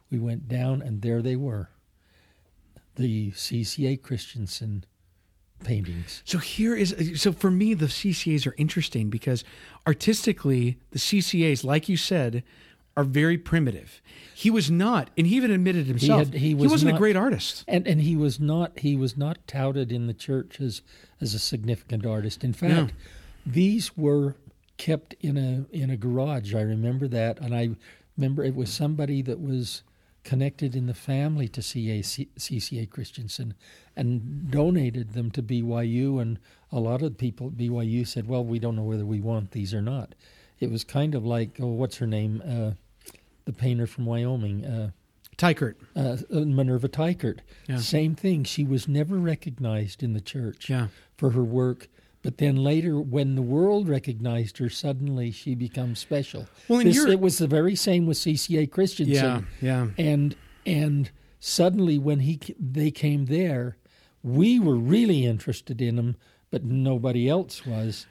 We went down, and there they were, the CCA Christensen paintings. So here is so for me the CCAs are interesting because artistically the CCAs like you said are very primitive. He was not and he even admitted himself had- he was wasn't a great artist. and and he was not he was not touted in the church as as a significant artist. In fact, No. these were kept in a in a garage. I remember that, and I remember it was somebody that was connected in the family to CA, CCA Christensen and donated them to BYU. And a lot of people at BYU said, "Well, we don't know whether we want these or not." It was kind of like, oh, what's her name? Uh, the painter from Wyoming. Uh, Teichert. uh, Minerva Teichert. Yeah. Same thing. She was never recognized in the church Yeah. for her work. But then later, when the world recognized her, suddenly she becomes special. Well, This- it was the very same with CCA Christensen. Yeah, yeah. And and suddenly, when he they came there, we were really interested in him, but nobody else was.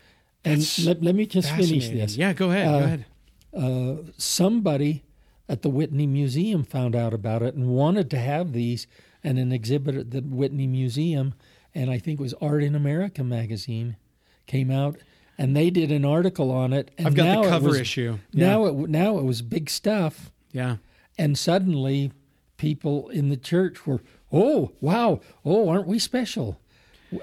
And That's let, let me just finish this Yeah, go ahead. Uh, go ahead. uh, somebody at the Whitney Museum found out about it and wanted to have these and an exhibit at the Whitney Museum, and I think it was Art in America magazine came out, and they did an article on it. And I've got now the cover was- issue. Yeah. Now it now it was big stuff, yeah. and suddenly people in the church were, oh wow, oh aren't we special?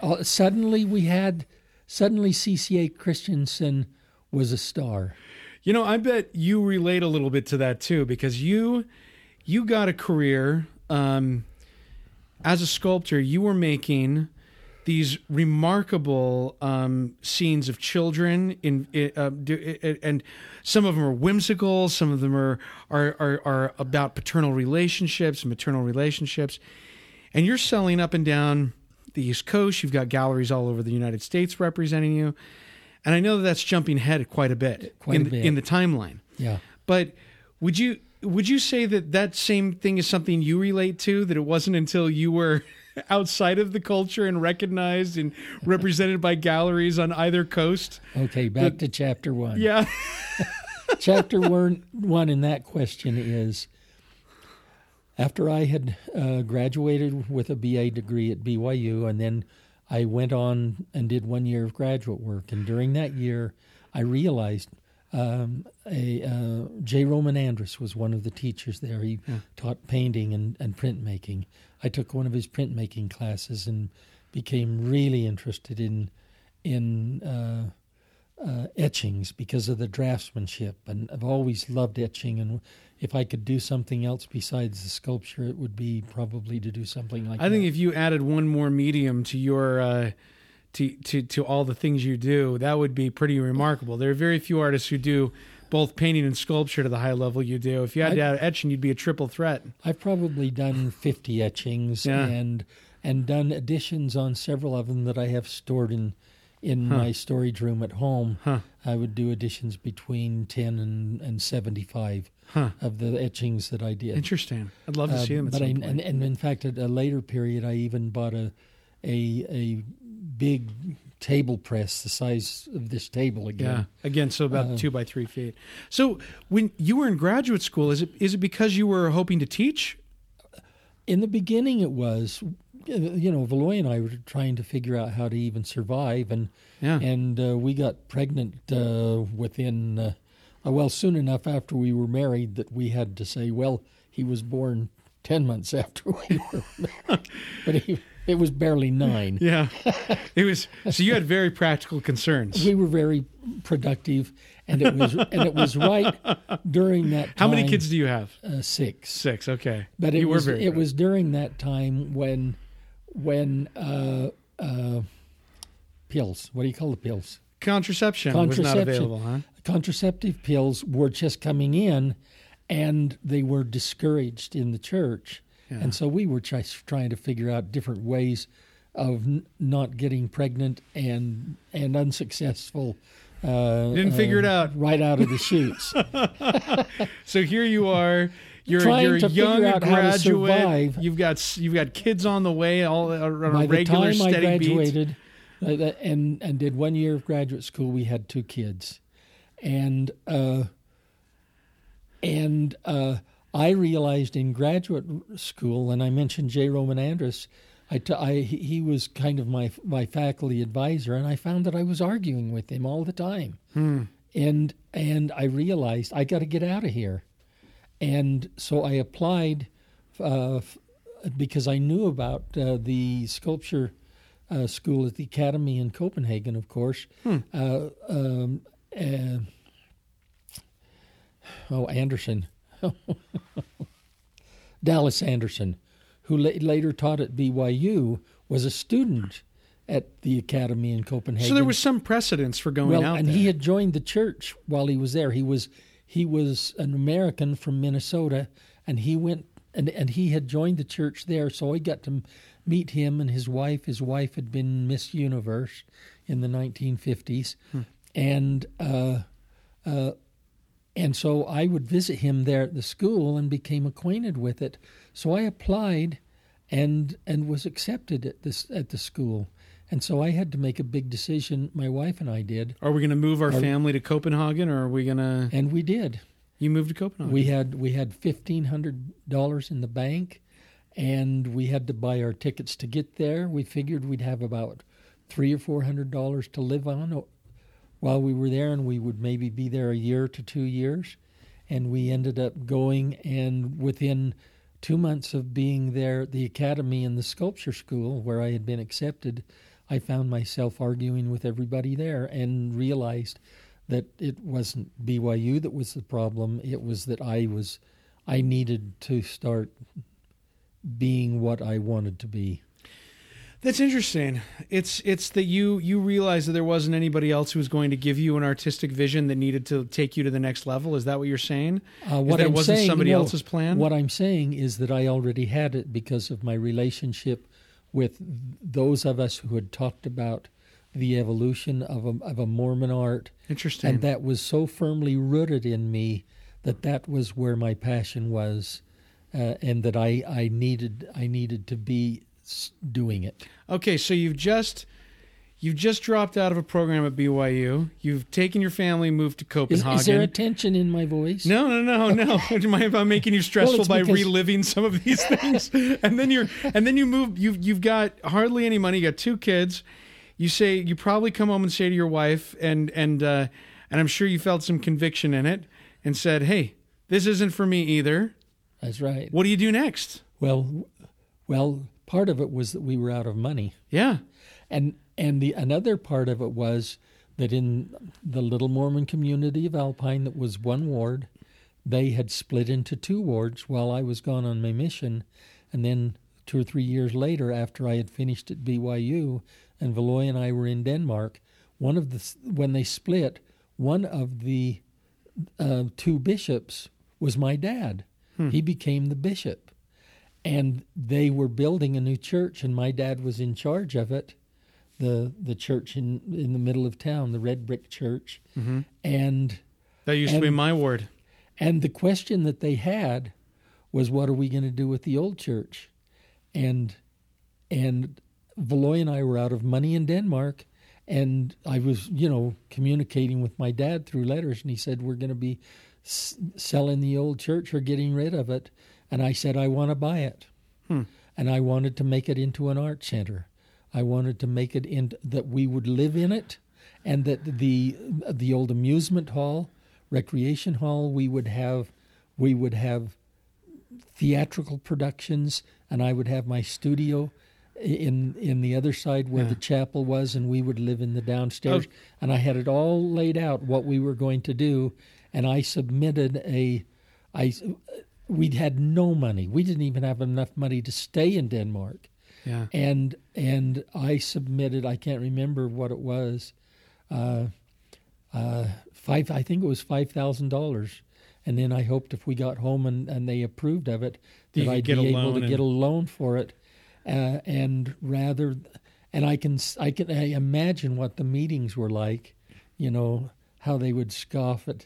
Uh, suddenly we had, suddenly CCA Christensen was a star. You know, I bet you relate a little bit to that too because you you got a career um, as a sculptor. You were making these remarkable um, scenes of children in uh, do- and some of them are whimsical some of them are are, are are about paternal relationships maternal relationships and you're selling up and down the East Coast. You've got galleries all over the United States representing you, and I know that that's jumping ahead quite a bit Quite in a the, bit. in the timeline. Yeah. But would you would you say that that same thing is something you relate to? That it wasn't until you were outside of the culture and recognized and represented by galleries on either coast? Okay, back to chapter one. Yeah. chapter one, one in that question is after I had uh, graduated with a BA degree at BYU, and then I went on and did one year of graduate work. And during that year, I realized um, a uh, J. Roman Andrus was one of the teachers there. He taught painting and, and printmaking. I took one of his printmaking classes and became really interested in in uh, uh, etchings because of the draftsmanship, and I've always loved etching. And if I could do something else besides the sculpture, it would be probably to do something like I think if you added one more medium to your uh, to to to all the things you do, that would be pretty remarkable. There are very few artists who do both painting and sculpture to the high level you do. If you had I- to add etching, you'd be a triple threat. I've probably done fifty etchings Yeah. and and done additions on several of them that I have stored in in my storage room at home. Huh. I would do additions between ten and, and seventy five Huh. of the etchings that I did. Interesting. I'd love to see them. Uh, At but some I, point. and, and in fact, at a later period, I even bought a a a big table press the size of this table again. yeah. again. So about Uh, two by three feet. So when you were in graduate school, is it is it because you were hoping to teach? In the beginning, it was, you know, Valoy and I were trying to figure out how to even survive, and Yeah. and uh, we got pregnant uh, within, uh, well, soon enough after we were married that we had to say, well, he was born ten months after we were married, but he, it was barely nine. yeah. It was. So you had very practical concerns. we were very productive, and it was and it was right during that. Time, How many kids do you have? Uh, six. Six. Okay. But it you was were very. it was during that time when when uh, uh, pills. What do you call the pills? contraception, was not available, huh? Contraceptive pills were just coming in, and they were discouraged in the church, and so we were try, trying to figure out different ways of n- not getting pregnant and and unsuccessful. Uh, Didn't figure it out. right out of the chutes. So here you are. You're Trying you're a to figure young out how to graduate. survive. You've got you've got kids on the way, all on a By the regular time I steady beat. graduated uh, that- and and did one year of graduate school, we had two kids, and uh, and uh, I realized in graduate school, and I mentioned J. Roman Andrus. I, t- I he was kind of my my faculty advisor, and I found that I was arguing with him all the time, and and I realized I got to get out of here, and so I applied uh, f- because I knew about uh, the sculpture uh, school at the academy in Copenhagen, of course. Uh, um, oh, Anderson, Dallas Anderson, who la- later taught at BYU, was a student at the academy in Copenhagen. So there was some precedence for going well, out and there. he had joined the church while he was there. He was he was an American from Minnesota, and he went and and he had joined the church there. So I got to m- meet him and his wife. His wife had been Miss Universe in the 1950s, and uh, uh, and so I would visit him there at the school and became acquainted with it. So I applied, and and was accepted at this at the school. And so I had to make a big decision. My wife and I did, Are we going to move our family to Copenhagen, or are we going to? and we did. You moved to Copenhagen. We had we had fifteen hundred dollars in the bank, and we had to buy our tickets to get there. We figured we'd have about three or four hundred dollars to live on while we were there, and we would maybe be there a year to two years. And we ended up going, and within two months of being there at the academy and the sculpture school where I had been accepted, I found myself arguing with everybody there and realized that it wasn't BYU that was the problem. It was that I was, I needed to start being what I wanted to be. That's interesting. It's it's that you you realize that there wasn't anybody else who was going to give you an artistic vision that needed to take you to the next level. Is that what you're saying? Uh, what that I'm wasn't saying, somebody no, else's plan? What I'm saying is that I already had it because of my relationship with those of us who had talked about the evolution of a, of a Mormon art. Interesting. And that was so firmly rooted in me that that was where my passion was, uh, and that I, I needed I needed to be doing it. Okay, so you've just you've just dropped out of a program at BYU. You've taken your family, and moved to Copenhagen. Is, is there a tension in my voice? No, no, no, no. Am I about making you stressful well, by reliving some of these things? and then you're and then you move. You've you've got hardly any money. You got two kids. You say you probably come home and say to your wife, and and uh, and I'm sure you felt some conviction in it and said, "Hey, this isn't for me either." That's right. What do you do next? Well, well, part of it was that we were out of money. Yeah. And and the another part of it was that in the little Mormon community of Alpine that was one ward, they had split into two wards while I was gone on my mission, and then two or three years later, after I had finished at BYU, and Valoy and I were in Denmark, one of the when they split, one of the uh, two bishops was my dad. Hmm. He became the bishop. And they were building a new church, and my dad was in charge of it, the the church in in the middle of town, the red brick church. Mm-hmm. And that used and, to be my ward. And the question that they had was, "What are we going to do with the old church?" And and Valoy and I were out of money in Denmark, and I was, you know, communicating with my dad through letters, and he said, We're going to be s- selling the old church or getting rid of it. And I said, I want to buy it. Hmm. And I wanted to make it into an art center. I wanted to make it in that we would live in it, and that the the old amusement hall, recreation hall, we would have we would have theatrical productions, and I would have my studio in in the other side where yeah. the chapel was, and we would live in the downstairs. Oh. And I had it all laid out what we were going to do, and I submitted a, I, we had no money. We didn't even have enough money to stay in Denmark. Yeah. And and I submitted. I can't remember what it was. Uh, uh, five. I think it was five thousand dollars. And then I hoped if we got home and, and they approved of it, that I'd be able to and... get a loan for it uh, and rather, and I can I can I imagine what the meetings were like, you know, how they would scoff at,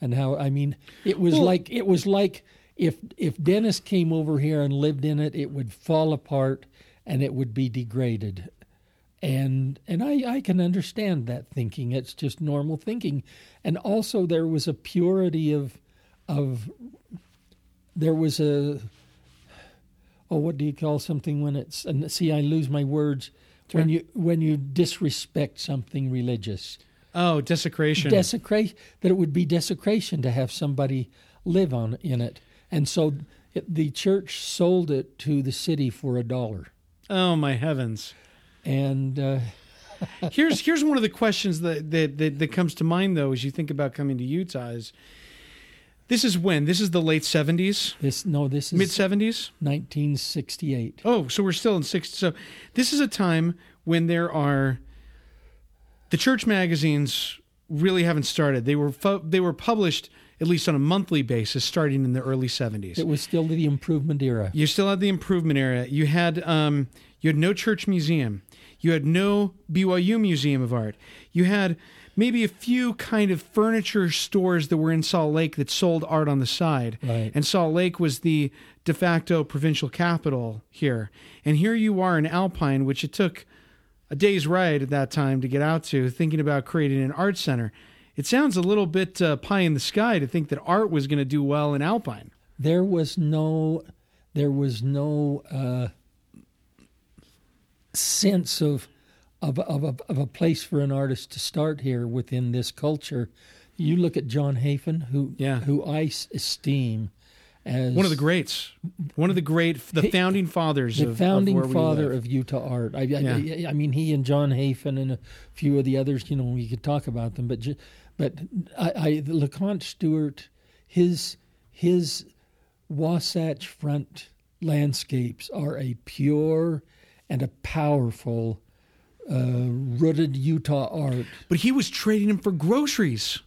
and how I mean, it was well, like it was like if if Dennis came over here and lived in it, it would fall apart and it would be degraded. And and I, I can understand that thinking. It's just normal thinking. And also there was a purity of of there was a oh, what do you call something when it's? And see, I lose my words sure. when you when you disrespect something religious. Oh, desecration. Desecration. That it would be desecration to have somebody live on in it, and so it, the church sold it to the city for a dollar. Oh my heavens! And. Uh, here's here's one of the questions that, that, that that comes to mind though as you think about coming to Utah is this is when? This is the late 70s? This no, this is mid 70s? 1968. Oh, so we're still in 60 so this is a time when there are the church magazines really haven't started. They were they were published at least on a monthly basis starting in the early 70s. It was still the improvement era. You still had the improvement era. You had um, you had no church museum. You had no BYU Museum of Art. You had maybe a few kind of furniture stores that were in Salt Lake that sold art on the side. Right. And Salt Lake was the de facto provincial capital here. And here you are in Alpine, which it took a day's ride at that time to get out to, thinking about creating an art center. It sounds a little bit uh, pie in the sky to think that art was going to do well in Alpine. There was no, there was no uh, sense of of, of, a, of a place for an artist to start here within this culture. You look at John Hafen, who yeah. who I esteem as one of the greats, one of the great, the founding fathers, the of, founding of father of Utah art. I, yeah. I, I, mean, he and John Hafen and a few of the others. You know, we could talk about them, but but I, I LeConte Stewart, his his Wasatch Front landscapes are a pure and a powerful uh, rooted Utah art. But he was trading them for groceries.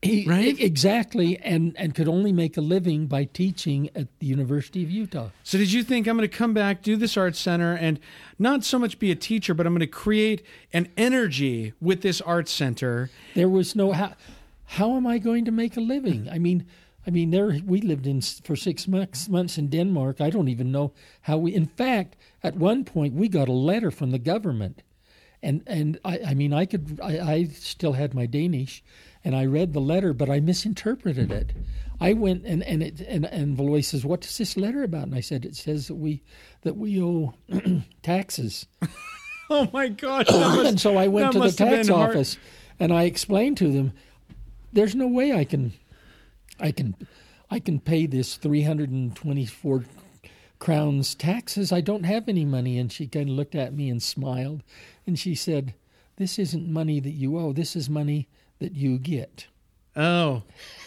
He, Right? exactly, and and could only make a living by teaching at the University of Utah. So did you think I'm going to come back, do this art center, and not so much be a teacher, but I'm going to create an energy with this art center? There was no how. How am I going to make a living? I mean, I mean, there we lived in for six months months in Denmark. I don't even know how we. In fact, at one point we got a letter from the government, and and I, I mean, I could. I, I still had my Danish, and I read the letter, but I misinterpreted it. I went and and it and and Valois says, "What is this letter about?" And I said, "It says that we that we owe taxes." Oh my gosh! must- and so I went to the tax been hard. office and I explained to them, "There's no way I can, I can, I can pay this 324 crowns taxes. I don't have any money." And she kind of looked at me and smiled, and she said, "This isn't money that you owe. This is money that you get." Oh.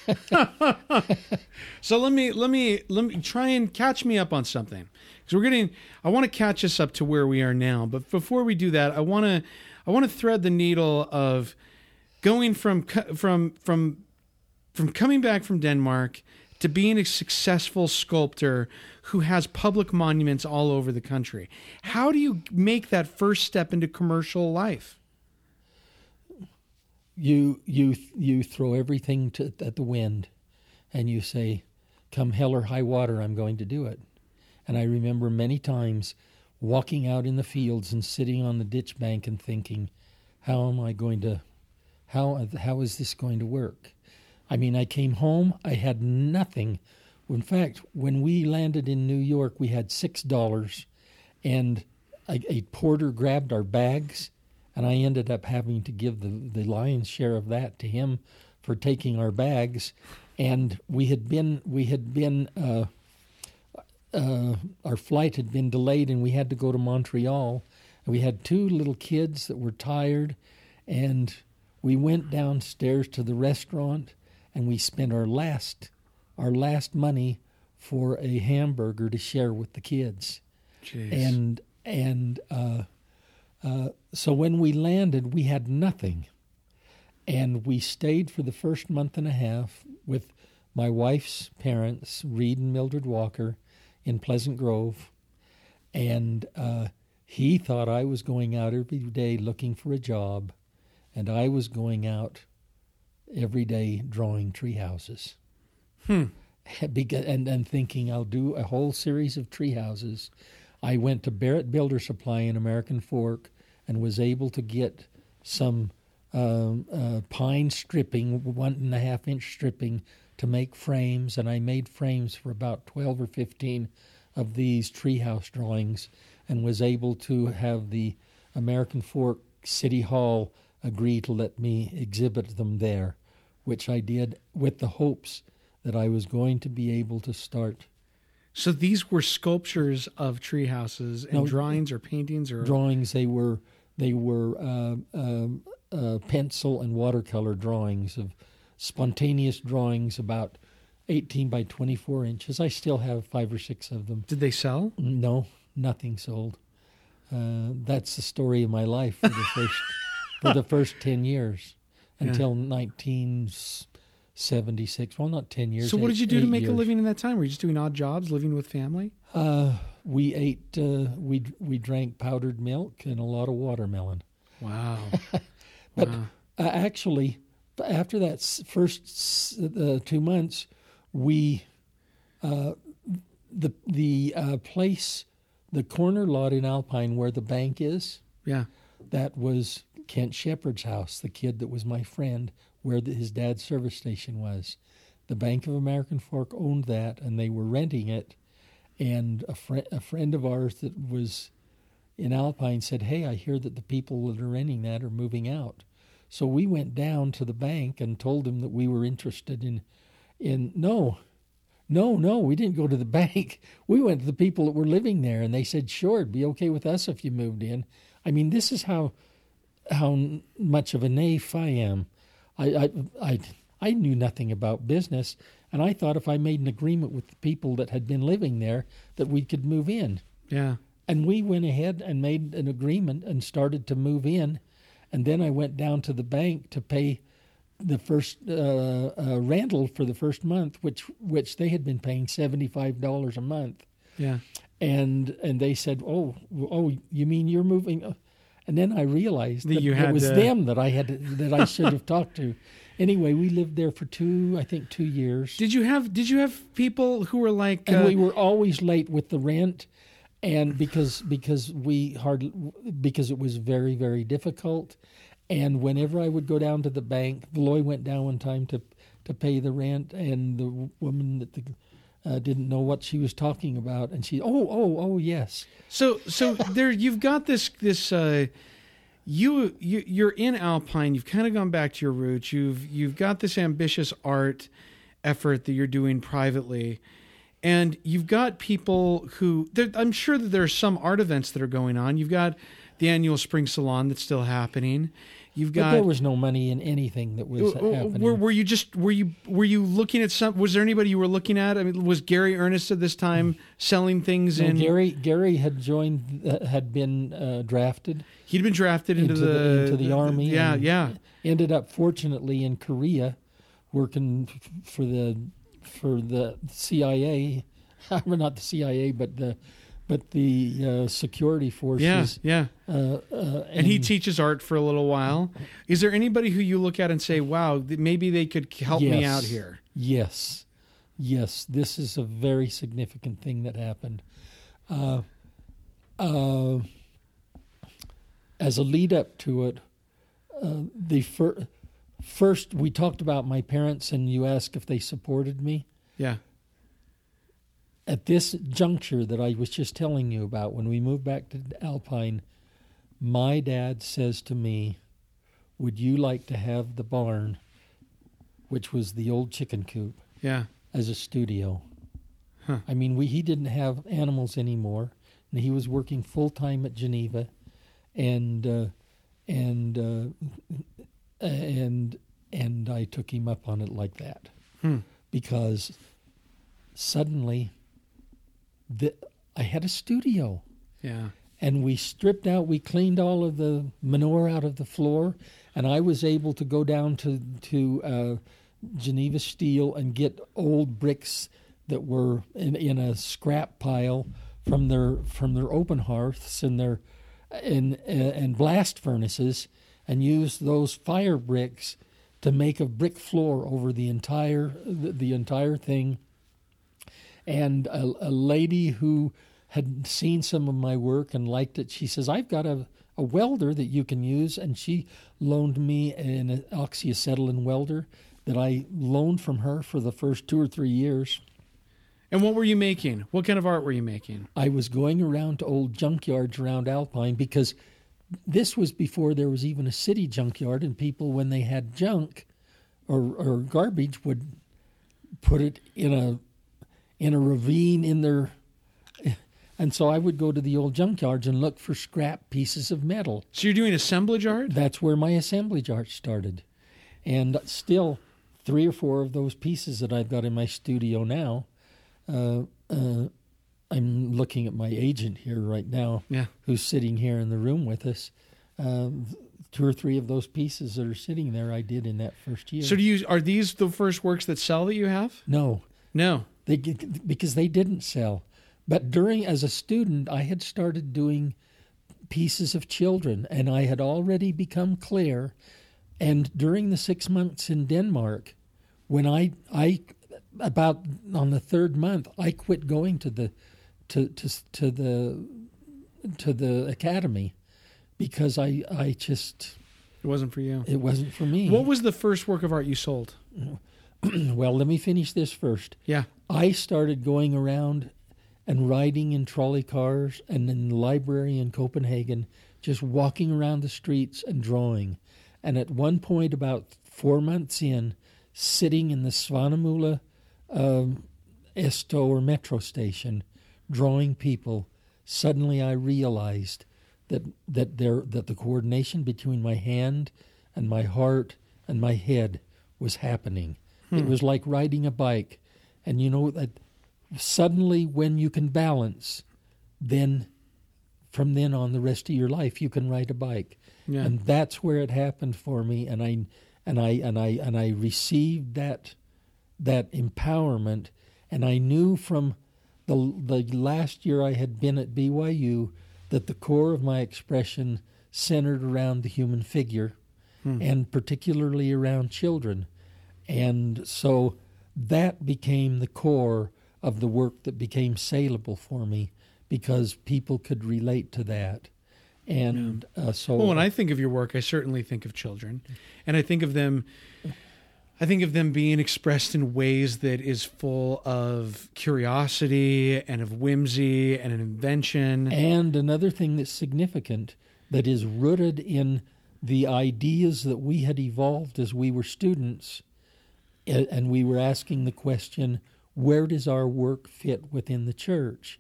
so let me let me let me try and catch me up on something because we're getting. I want to catch us up to where we are now, but before we do that, I want to I want to thread the needle of going from from from from coming back from Denmark to being a successful sculptor who has public monuments all over the country. How do you make that first step into commercial life? You you you throw everything to, at the wind and you say come hell or high water i'm going to do it. And i remember many times walking out in the fields and sitting on the ditch bank and thinking how am i going to how how is this going to work? I mean i came home i had nothing. In fact when we landed in new york we had six dollars and a, a porter grabbed our bags and I ended up having to give the, the lion's share of that to him for taking our bags. And we had been we had been uh, uh, our flight had been delayed, and we had to go to Montreal. And we had two little kids that were tired, and we went downstairs to the restaurant, and we spent our last our last money for a hamburger to share with the kids Jeez. and and uh, uh, so when we landed, we had nothing, and we stayed for the first month and a half with my wife's parents, Reed and Mildred Walker, in Pleasant Grove, and uh, he thought I was going out every day looking for a job, and I was going out every day drawing tree houses. Hmm. And, and thinking I'll do a whole series of tree houses. I went to Barrett Builder Supply in American Fork and was able to get some um, uh, pine stripping, one and a half inch stripping, to make frames. And I made frames for about 12 or 15 of these treehouse drawings and was able to have the American Fork City Hall agree to let me exhibit them there, which I did with the hopes that I was going to be able to start So these were sculptures of tree houses and No, drawings or paintings or drawings. They were they were uh, um uh, pencil and watercolor drawings of spontaneous drawings about 18 by 24 inches. I still have five or six of them. did they sell? No, nothing sold. Uh, that's the story of my life for the first for the first 10 years until 1976. Well, not 10 years. So what eight- did you do to make a living in that time? Were you just doing odd jobs, living with family? Uh, we ate. Uh, we we drank powdered milk and a lot of watermelon. Wow. But Wow. uh, actually, after that first uh, two months, we uh, the the uh, place, the corner lot in Alpine where the bank is, Yeah. that was Kent Shepard's house, the kid that was my friend, where the, his dad's service station was. The Bank of American Fork owned that, and they were renting it. And a, fri a friend of ours that was in Alpine said, Hey, I hear that the people that are renting that are moving out. So we went down to the bank and told them that we were interested in, in no, no, no, we didn't go to the bank. We went to the people that were living there, and they said, "Sure, it'd be okay with us if you moved in." I mean, this is how how much of a naif I am. I I I, I knew nothing about business, and I thought if I made an agreement with the people that had been living there, that we could move in. Yeah. And we went ahead and made an agreement and started to move in. And then I went down to the bank to pay the first uh, uh, rental for the first month, which which they had been paying seventy five dollars a month, Yeah. and and they said, "Oh, oh, you mean you're moving?" And then I realized That that, it was to- them that I had to, that I should have talked to. Anyway, we lived there for two, I think, two years, Did you have Did you have people who were like? and uh, we were always late with the rent, and because because we hard because it was very very difficult, and whenever I would go down to the bank, Loy went down one time to to pay the rent, and the woman that the uh, didn't know what she was talking about, and she, oh, oh, oh, yes, So so there you've got this this uh you you you're in Alpine, you've kind of gone back to your roots. You've you've got this ambitious art effort that you're doing privately. And you've got people who I'm sure that there are some art events that are going on. You've got the annual spring salon that's still happening. You've got. but there was no money in anything that was happening. Were, were you just were you were you looking at some? Was there anybody you were looking at? I mean, was Gary Ernest at this time selling things No, in? Gary Gary had joined, uh, had been uh, drafted, He'd been drafted into, Into the- into the army Yeah, yeah. ended up fortunately in Korea, working f- for the for the CIA, well, not the CIA, but the but the uh, security forces. Yeah, yeah. Uh, uh, And he teaches art for a little while. Is there anybody who you look at and say, "Wow, maybe they could help me out here"? Yes, yes, this is a very significant thing that happened. Uh, uh, as a lead up to it, uh, the fir- first we talked about my parents, and you asked if they supported me. Yeah, At this juncture that I was just telling you about, when we moved back to Alpine, my dad says to me, Would you like to have the barn, which was the old chicken coop? yeah. as a studio. Huh. I mean, we he didn't have animals anymore, and he was working full time at Geneva, and uh, and uh, and and I took him up on it like that Hmm. because suddenly the, I had a studio. Yeah. and we stripped out we cleaned all of the manure out of the floor. And i was able to go down to to uh, geneva steel and get old bricks that were in, in a scrap pile from their from their open hearths and their and and blast furnaces and use those fire bricks to make a brick floor over the entire the, the entire thing and a, a lady who had seen some of my work and liked it she says i've got a, a welder that you can use and she loaned me an oxyacetylene welder that i loaned from her for the first two or three years And what were you making? What kind of art were you making? i was going around to old junkyards around alpine because this was before there was even a city junkyard and people when they had junk or, or garbage would put it in a in a ravine in their and so I would go to the old junkyards and look for scrap pieces of metal. So you're doing assemblage art? That's where my assemblage art started. And still, three or four of those pieces that I've got in my studio now, uh, uh, I'm looking at my agent here right now, Yeah. who's sitting here in the room with us. Uh, two or three of those pieces that are sitting there, I did in that first year. So do you are these the first works that sell that you have? no, No. They because they didn't sell. But during as a student, I had started doing pieces of children, and I had already become clear. And during the six months in Denmark, when I I about on the third month, I quit going to the to to to the to the academy because I I just It wasn't for you. it wasn't for me. What was the first work of art you sold? well, let me finish this first. Yeah. I started going around and riding in trolley cars and in the library in Copenhagen, just walking around the streets and drawing. And at one point, about four months in, sitting in the Svanemøllen um, Esto or metro station, drawing people, suddenly I realized that that there that the coordination between my hand and my heart and my head was happening. It was like riding a bike, and you know that suddenly when you can balance, then from then on the rest of your life you can ride a bike, Yeah. and that's where it happened for me. And I and I and I and I received that that empowerment, and I knew from the the last year I had been at BYU that the core of my expression centered around the human figure, hmm. and particularly around children, and so that became the core of the work that became saleable for me because people could relate to that. And yeah. uh, so, well, when I think of your work, I certainly think of children, and I think of them. I think of them being expressed in ways that is full of curiosity and of whimsy and an invention. And another thing that's significant that is rooted in the ideas that we had evolved as we were students, and we were asking the question, where does our work fit within the church?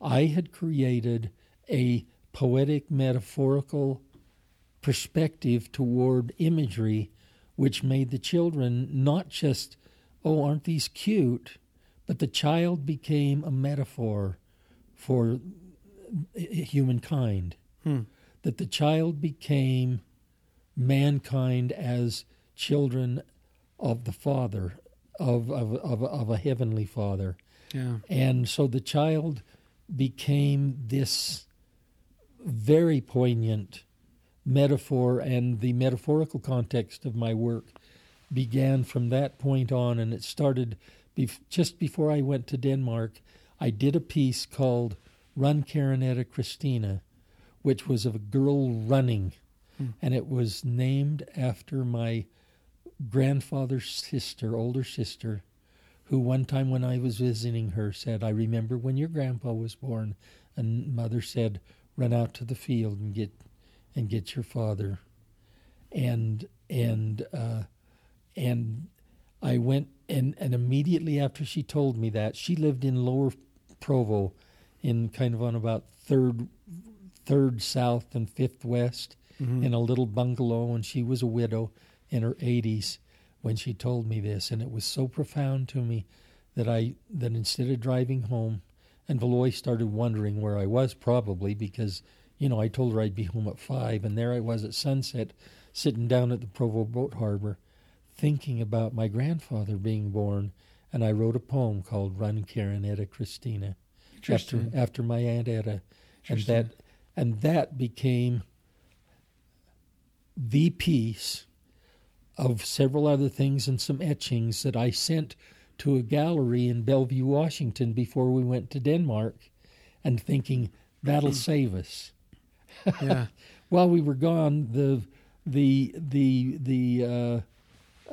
I had created a poetic, metaphorical perspective toward imagery, which made the children not just, oh, aren't these cute, but the child became a metaphor for humankind. Hmm. That the child became mankind as children of the Father, of, of, of, of a heavenly Father. Yeah. And so the child became this very poignant metaphor, and the metaphorical context of my work began from that point on, and it started bef- just before I went to Denmark. I did a piece called Run Karenetta Christina, which was of a girl running, hmm. and it was named after my grandfather's sister, older sister, who one time when I was visiting her said, I remember when your grandpa was born. And mother said, run out to the field and get and get your father. And and uh, and I went and, and immediately after she told me that she lived in Lower Provo, in kind of on about third third south and fifth west, mm-hmm. in a little bungalow, and she was a widow in her eighties when she told me this, and it was so profound to me that I that instead of driving home, and Valoy started wondering where I was, probably because you know I told her I'd be home at five, and there I was at sunset, sitting down at the Provo Boat Harbor, thinking about my grandfather being born, and I wrote a poem called "Run, Karen Etta Christina," after after my aunt Etta, and that and that became the piece of several other things and some etchings that I sent to a gallery in Bellevue, Washington before we went to Denmark and thinking that'll mm. save us. Yeah. While we were gone, the the the the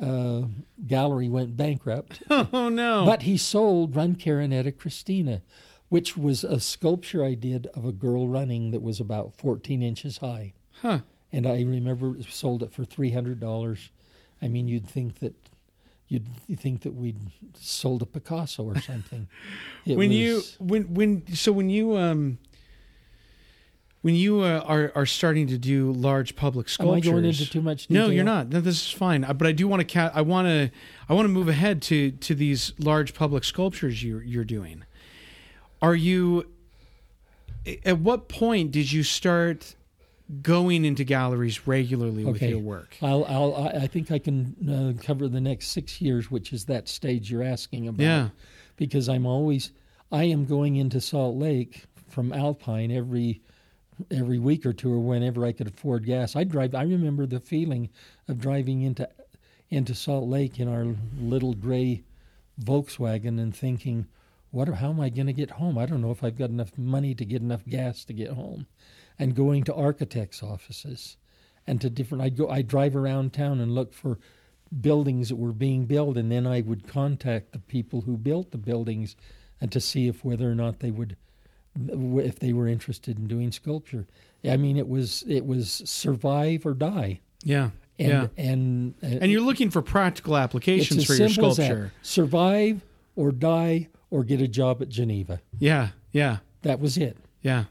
uh, uh, gallery went bankrupt. Oh no! But he sold Run Karenetta Christina, which was a sculpture I did of a girl running that was about 14 inches high. Huh. And I remember sold it for three hundred dollars I mean, you'd think that you'd think that we'd sold a Picasso or something. when was, you when when so when you um when you uh, are are starting to do large public sculptures, am I going into too much? Detail? No, you're not. No, this is fine. But I do want to ca- I want to I want to move ahead to to these large public sculptures you're you're doing. Are you? At what point did you start going into galleries regularly okay. with your work? I'll, I'll, i think I can uh, cover the next six years, which is that stage you're asking about. Yeah. Because I'm always, I am going into Salt Lake from Alpine every every week or two, or whenever I could afford gas. I drive. I remember the feeling of driving into into Salt Lake in our little gray Volkswagen and thinking, "What? How am I going to get home? I don't know if I've got enough money to get enough gas to get home." And going to architects' offices and to different. I'd go. I'd drive around town and look for buildings that were being built, and then I would contact the people who built the buildings, and to see if whether or not they would, if they were interested in doing sculpture. I mean, it was it was survive or die. Yeah. And, yeah. and uh, and you're looking for practical applications for your sculpture. Survive or die or get a job at Geneva. Yeah, yeah. That was it. Yeah.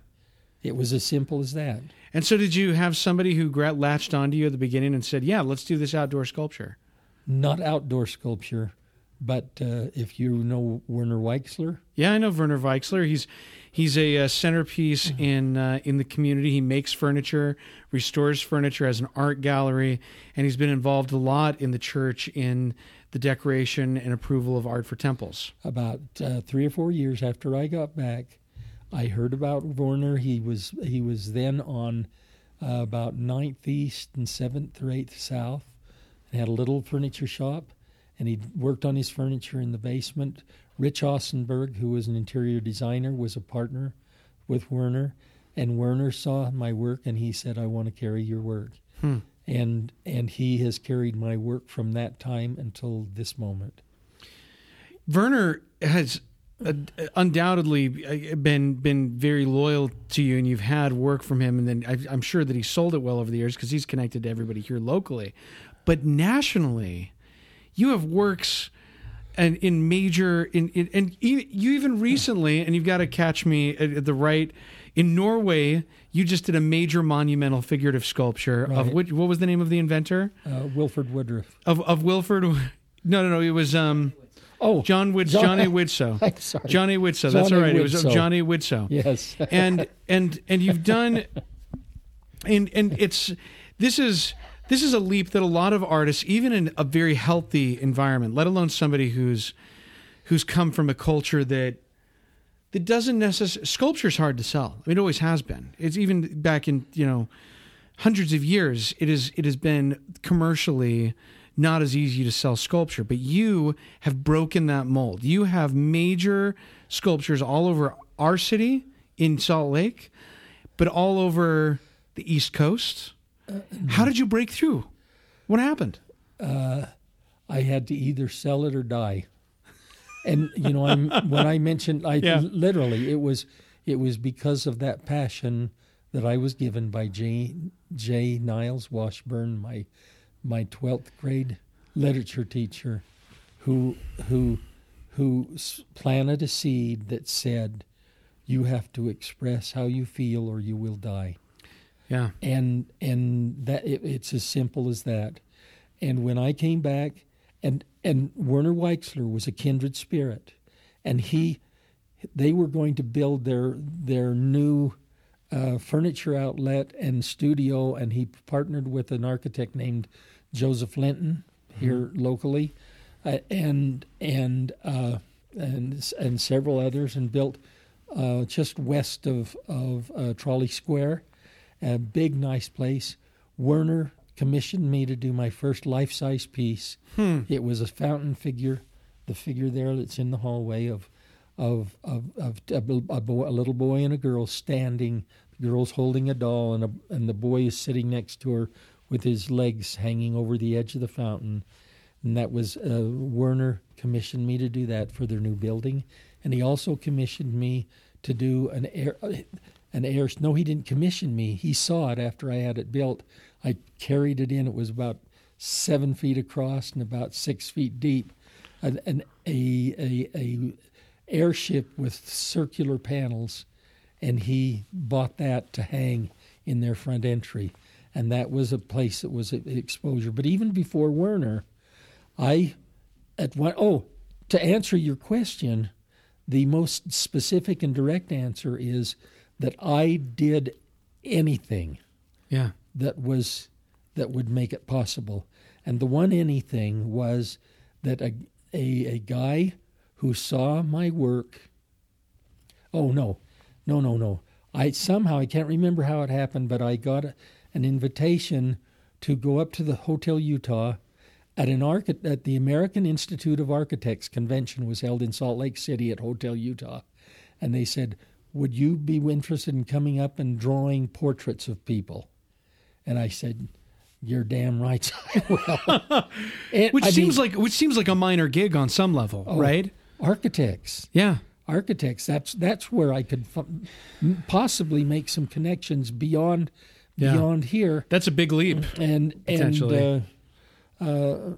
It was as simple as that. And so, did you have somebody who latched onto you at the beginning and said, "Yeah, let's do this outdoor sculpture"? Not outdoor sculpture, but uh, if you know Werner Weixler, Yeah, I know Werner Weixler. He's he's a, uh centerpiece in uh, in the community. He makes furniture, restores furniture as an art gallery, and he's been involved a lot in the church in the decoration and approval of art for temples. about uh, three or four years after I got back, I heard about Werner. He was he was then on uh, about 9th East and 7th or 8th South and had a little furniture shop. And he worked on his furniture in the basement. Rich Ossenberg, who was an interior designer, was a partner with Werner. And Werner saw my work and he said, I want to carry your work. Hmm. And, and he has carried my work from that time until this moment. Werner has uh, undoubtedly uh, been been very loyal to you, and you've had work from him. And then I, I'm sure that he sold it well over the years because he's connected to everybody here locally, but nationally, you have works. And in major, in, in and you even recently, and you've got to catch me at, at the right. In Norway, you just did a major monumental figurative sculpture of which. What was the name of the inventor Uh, Wilford Woodruff. of of Wilford? No, no, no. It was um, Oh, John Wid- John- Johnny. I'm sorry. Johnny Widtsoe. That's Johnny all right. It was uh, Widtsoe. Johnny Widtsoe. Yes. and and and you've done, and and it's this is this is a leap that a lot of artists, even in a very healthy environment, let alone somebody who's who's come from a culture that that doesn't necessarily sculpture's hard to sell. I mean, it always has been. It's even back in you know hundreds of years. It is it has been commercially not as easy to sell sculpture, but you have broken that mold. You have major sculptures all over our city in Salt Lake, but all over the East Coast. How did you break through? What happened? Uh, I had to either sell it or die. And you know, I'm when I mentioned I Yeah. literally it was it was because of that passion that I was given by J. J. Niles Washburn, my my twelfth grade literature teacher, who who who planted a seed that said, "You have to express how you feel, or you will die." Yeah. and and that it, it's as simple as that. And when I came back, and and Werner Weixler was a kindred spirit, and he, they were going to build their their new uh, furniture outlet and studio, and he partnered with an architect named Joseph Linton here locally, uh, and and uh, and and several others, and built uh, just west of of uh, Trolley Square, a big nice place. Werner commissioned me to do my first life size piece. It was a fountain figure, the figure there that's in the hallway of of of, of a, a, boy, a little boy and a girl standing. The girl's holding a doll, and a, and the boy is sitting next to her with his legs hanging over the edge of the fountain. And that was uh, Werner commissioned me to do that for their new building, and he also commissioned me to do an air an air. No, he didn't commission me. He saw it after I had it built. I carried it in. It was about seven feet across and about six feet deep. An, an a, a a airship with circular panels, and he bought that to hang in their front entry, and that was a place that was exposure. But even before Werner, I at one oh to answer your question, the most specific and direct answer is that I did anything Yeah. that was that would make it possible. And the one anything was that a a, a guy who saw my work. Oh no. No no no. I somehow I can't remember how it happened but I got a, an invitation to go up to the Hotel Utah at an archi- at the American Institute of Architects convention was held in Salt Lake City at Hotel Utah. And they said would you be interested in coming up and drawing portraits of people? And I said, "You're damn right I will." Which I seems mean, like which seems like a minor gig on some level, oh, right? Architects. Yeah. Architects. That's that's where I could possibly make some connections beyond Yeah. beyond here. That's a big leap. And and uh, uh,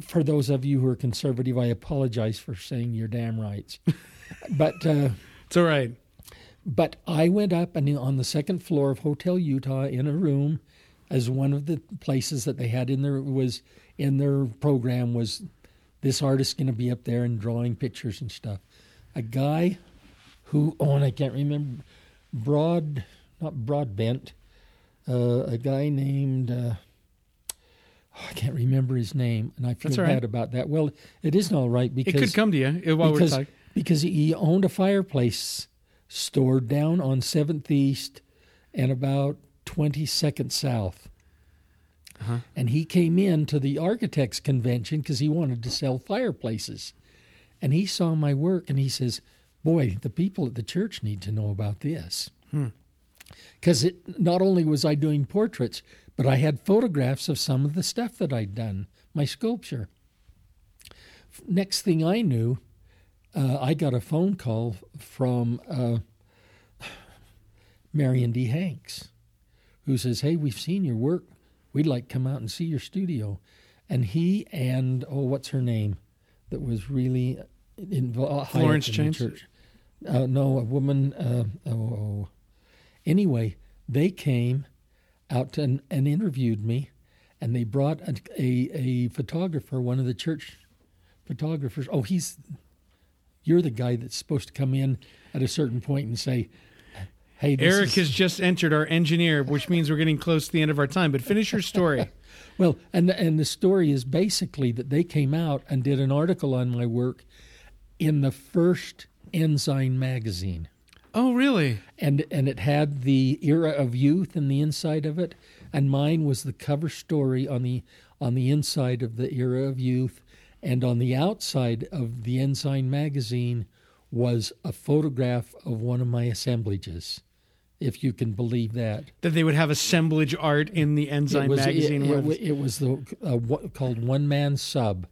for those of you who are conservative, I apologize for saying you're damn rights, but. Uh, It's all right. But I went up and on the second floor of Hotel Utah in a room, as one of the places that they had in their was in their program was this artist's going to be up there and drawing pictures and stuff. A guy who, oh, and I can't remember, Broad, not Broadbent, uh, a guy named, uh, oh, I can't remember his name, and I feel That's bad right. about that. Well, it isn't all right because It could come to you uh, while because, we're talking. because he owned a fireplace store down on 7th East and about 22nd South. Uh-huh. And he came in to the architects convention because he wanted to sell fireplaces. And he saw my work and he says, Boy, the people at the church need to know about this. Because it not only was I doing portraits, but I had photographs of some of the stuff that I'd done, my sculpture. Next thing I knew, uh, I got a phone call from uh, Marion D. Hanks, who says, "Hey, we've seen your work. We'd like to come out and see your studio." And he and oh, what's her name, that was really involved. Florence James? Church. Uh, no, a woman. Uh, oh, oh. Anyway, they came out to, and, and interviewed me, and they brought a, a, a photographer, one of the church photographers. Oh, he's you're the guy that's supposed to come in at a certain point and say, "Hey, Eric is, has just entered our engineer, which means we're getting close to the end of our time. But finish your story. Well, and and the story is basically that they came out and did an article on my work in the first Ensign magazine, oh, really? and and it had the era of youth in the inside of it, and mine was the cover story on the on the inside of the era of youth, and on the outside of the Ensign magazine was a photograph of one of my assemblages, if you can believe that. That they would have assemblage art in the Ensign it was, magazine. It, it, it was the uh, what, called one man sub,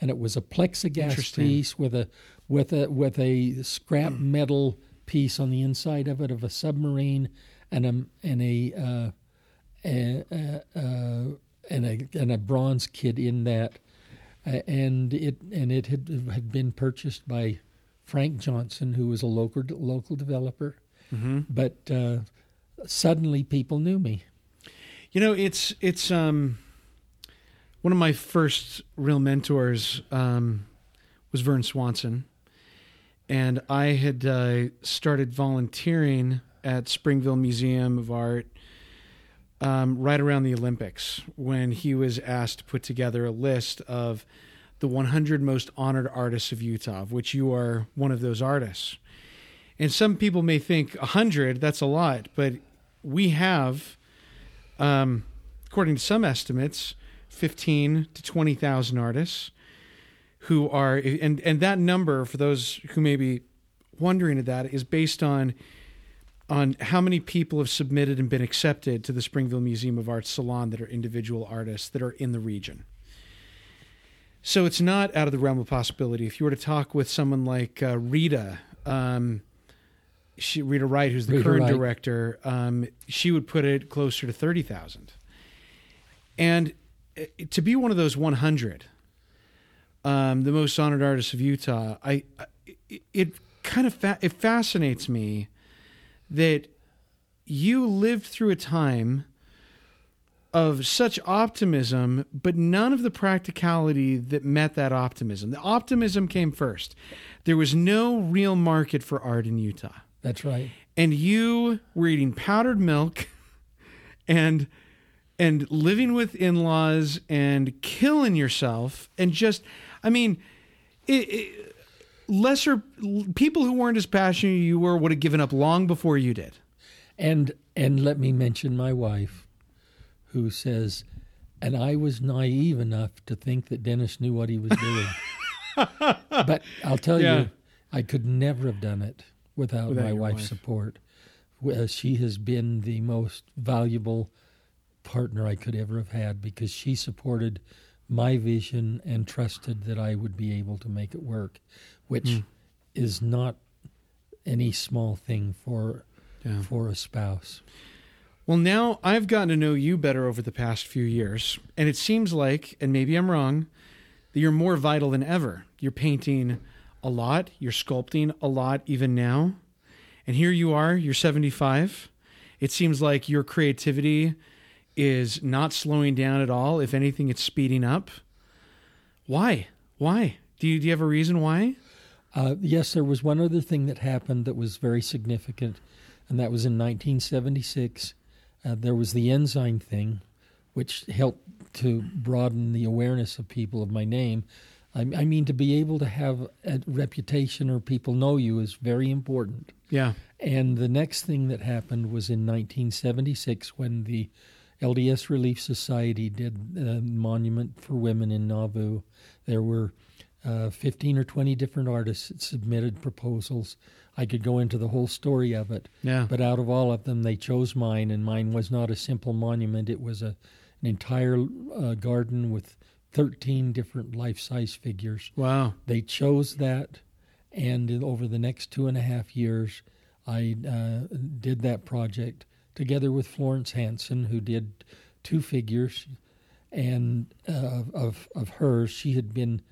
and it was a plexiglass piece with a with a with a scrap metal piece on the inside of it of a submarine and a and a uh, a, a, uh, and a and a bronze kid in that, uh, and it and it had had been purchased by Frank Johnson, who was a local local developer, Mm-hmm. but uh, suddenly people knew me. You know, it's it's um one of my first real mentors um, was Vern Swanson, and I had uh, started volunteering at Springville Museum of Art um, right around the Olympics when he was asked to put together a list of the 100 most honored artists of Utah, of which you are one of those artists. And some people may think 100, that's a lot, but we have, um, according to some estimates, 15 to 20,000 artists who are, and, and that number, for those who may be wondering at that, is based on on how many people have submitted and been accepted to the Springville Museum of Art Salon that are individual artists that are in the region. So it's not out of the realm of possibility. If you were to talk with someone like uh, Rita, um, she, Rita Wright, who's the Rita current Wright. director, um, she would put it closer to 30,000. And uh, to be one of those 100, um, the most honored artists of Utah, I, I it, it kind of fa- it fascinates me that you lived through a time of such optimism, but none of the practicality that met that optimism. The optimism came first. There was no real market for art in Utah. That's right. And you were eating powdered milk and and living with in-laws and killing yourself and just I mean it, it, lesser people who weren't as passionate as you were would have given up long before you did. And and let me mention my wife, who says, and I was naive enough to think that Dennis knew what he was doing. but I'll tell Yeah. you, I could never have done it without, Without my wife's wife. support. Well, She has been the most valuable partner I could ever have had because she supported my vision and trusted that I would be able to make it work, which Hmm. is not any small thing for Yeah. for a spouse. Well, now I've gotten to know you better over the past few years, and it seems like, and maybe I'm wrong, that you're more vital than ever. You're painting a lot, you're sculpting a lot even now. And here you are, you're 75. It seems like your creativity is not slowing down at all. If anything, it's speeding up. Why? Why? Do you do you have a reason why? Uh, yes, there was one other thing that happened that was very significant, and that was in 1976. Uh, there was the Ensign thing, which helped to broaden the awareness of people of my name. I, I mean, to be able to have a reputation or people know you is very important. Yeah. And the next thing that happened was in 1976 when the LDS Relief Society did a monument for women in Nauvoo. There were uh, 15 or 20 different artists that submitted proposals. I could go into the whole story of it. Yeah. But out of all of them, they chose mine, and mine was not a simple monument. It was a an entire uh, garden with 13 different life size figures. Wow. They chose that, and over the next two and a half years, I uh, did that project together with Florence Hansen, who did two figures, and uh, of of hers, she had been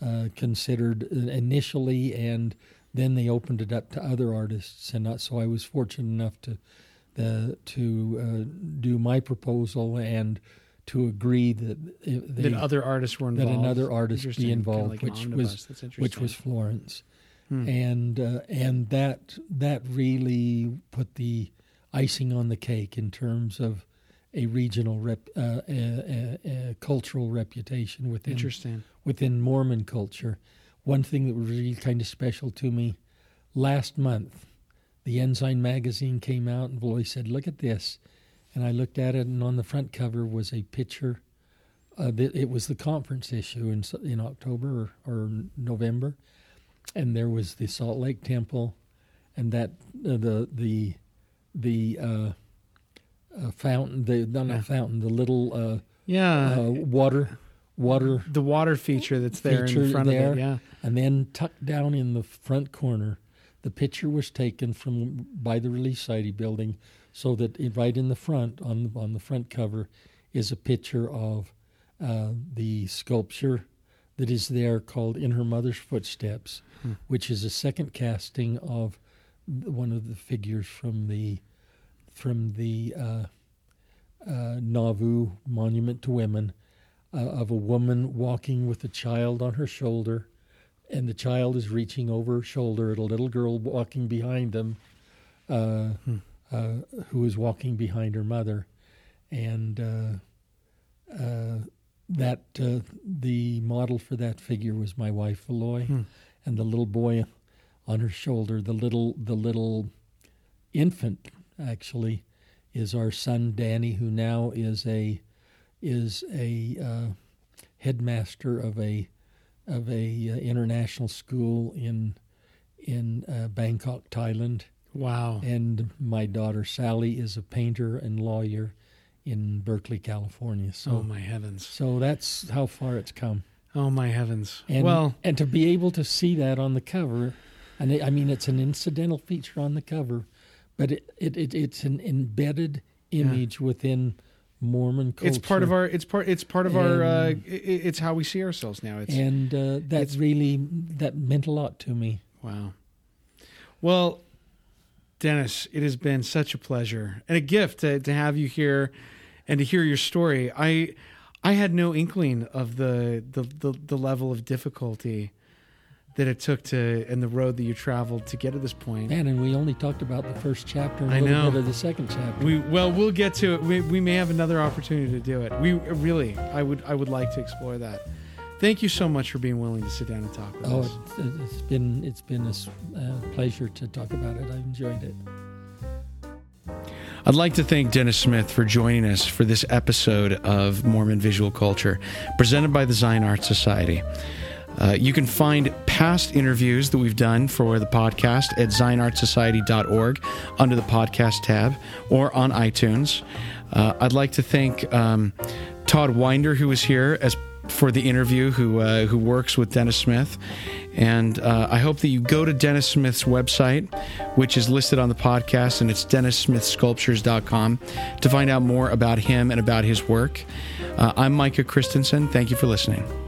uh, considered initially, and then they opened it up to other artists, and not, so I was fortunate enough to the to uh, do my proposal and to agree that they, that other artists were involved. That another artist be Interesting. Kinda involved, like which was which was Florence, Hmm. and uh, and that that really put the icing on the cake in terms of a regional rep, uh, uh, uh, uh, cultural reputation within interesting. within Mormon culture. One thing that was really kind of special to me last month, the Ensign magazine came out, and Floyd said, "Look at this," and I looked at it, and on the front cover was a picture. Uh, that it was the conference issue in in October or, or November, and there was the Salt Lake Temple, and that uh, the the the uh, uh, fountain, the not Yeah. a fountain, the little uh, Yeah. uh, water water the water feature that's there feature in front there. of it. Yeah. and then tucked down in the front corner, the picture was taken from by the Relief Society building, so that it, right in the front on on the front cover is a picture of uh, the sculpture that is there called "In Her Mother's Footsteps," Hmm. which is a second casting of one of the figures from the from the uh, uh, Nauvoo Monument to Women uh, of a woman walking with a child on her shoulder, and the child is reaching over her shoulder at a little girl walking behind them, uh, Hmm. Uh, who is walking behind her mother, and uh, uh, that uh, the model for that figure was my wife Valoy, Hmm. and the little boy on her shoulder, the little the little infant actually is our son Danny, who now is a is a uh, headmaster of a of a uh, international school in in uh, Bangkok, Thailand, Wow. and my daughter Sally is a painter and lawyer in Berkeley, California. So oh my heavens. so that's how far it's come. Oh my heavens. And, well, and to be able to see that on the cover, and it, I mean, it's an incidental feature on the cover, but it, it, it it's an embedded image within Mormon culture. it's part of our. It's part. It's part of our. Uh, And- i- i- it's how we see ourselves now. It's and uh, that really that meant a lot to me. Wow. Well, Dennis, it has been such a pleasure and a gift to, to have you here and to hear your story. I I had no inkling of the the, the, the level of difficulty that it took to and the road that you traveled to get to this point. Man, and we only talked about the first chapter and a I know. bit of the second chapter. We well, we'll get to it. We, we may have another opportunity to do it. We really, I would, I would like to explore that. Thank you so much for being willing to sit down and talk with oh, us. it, it's been it's been a uh, pleasure to talk about it. I enjoyed it. I'd like to thank Dennis Smith for joining us for this episode of Mormon Visual Culture, presented by the Zion Art Society. Uh, you can find past interviews that we've done for the podcast at zionartsociety.org under the podcast tab or on iTunes. Uh, I'd like to thank um, Todd Winder, who was here as for the interview, who uh, who works with Dennis Smith, and uh, I hope that you go to Dennis Smith's website, which is listed on the podcast, and it's DennisSmithSculptures.com to find out more about him and about his work. Uh, I'm Micah Christensen. Thank you for listening.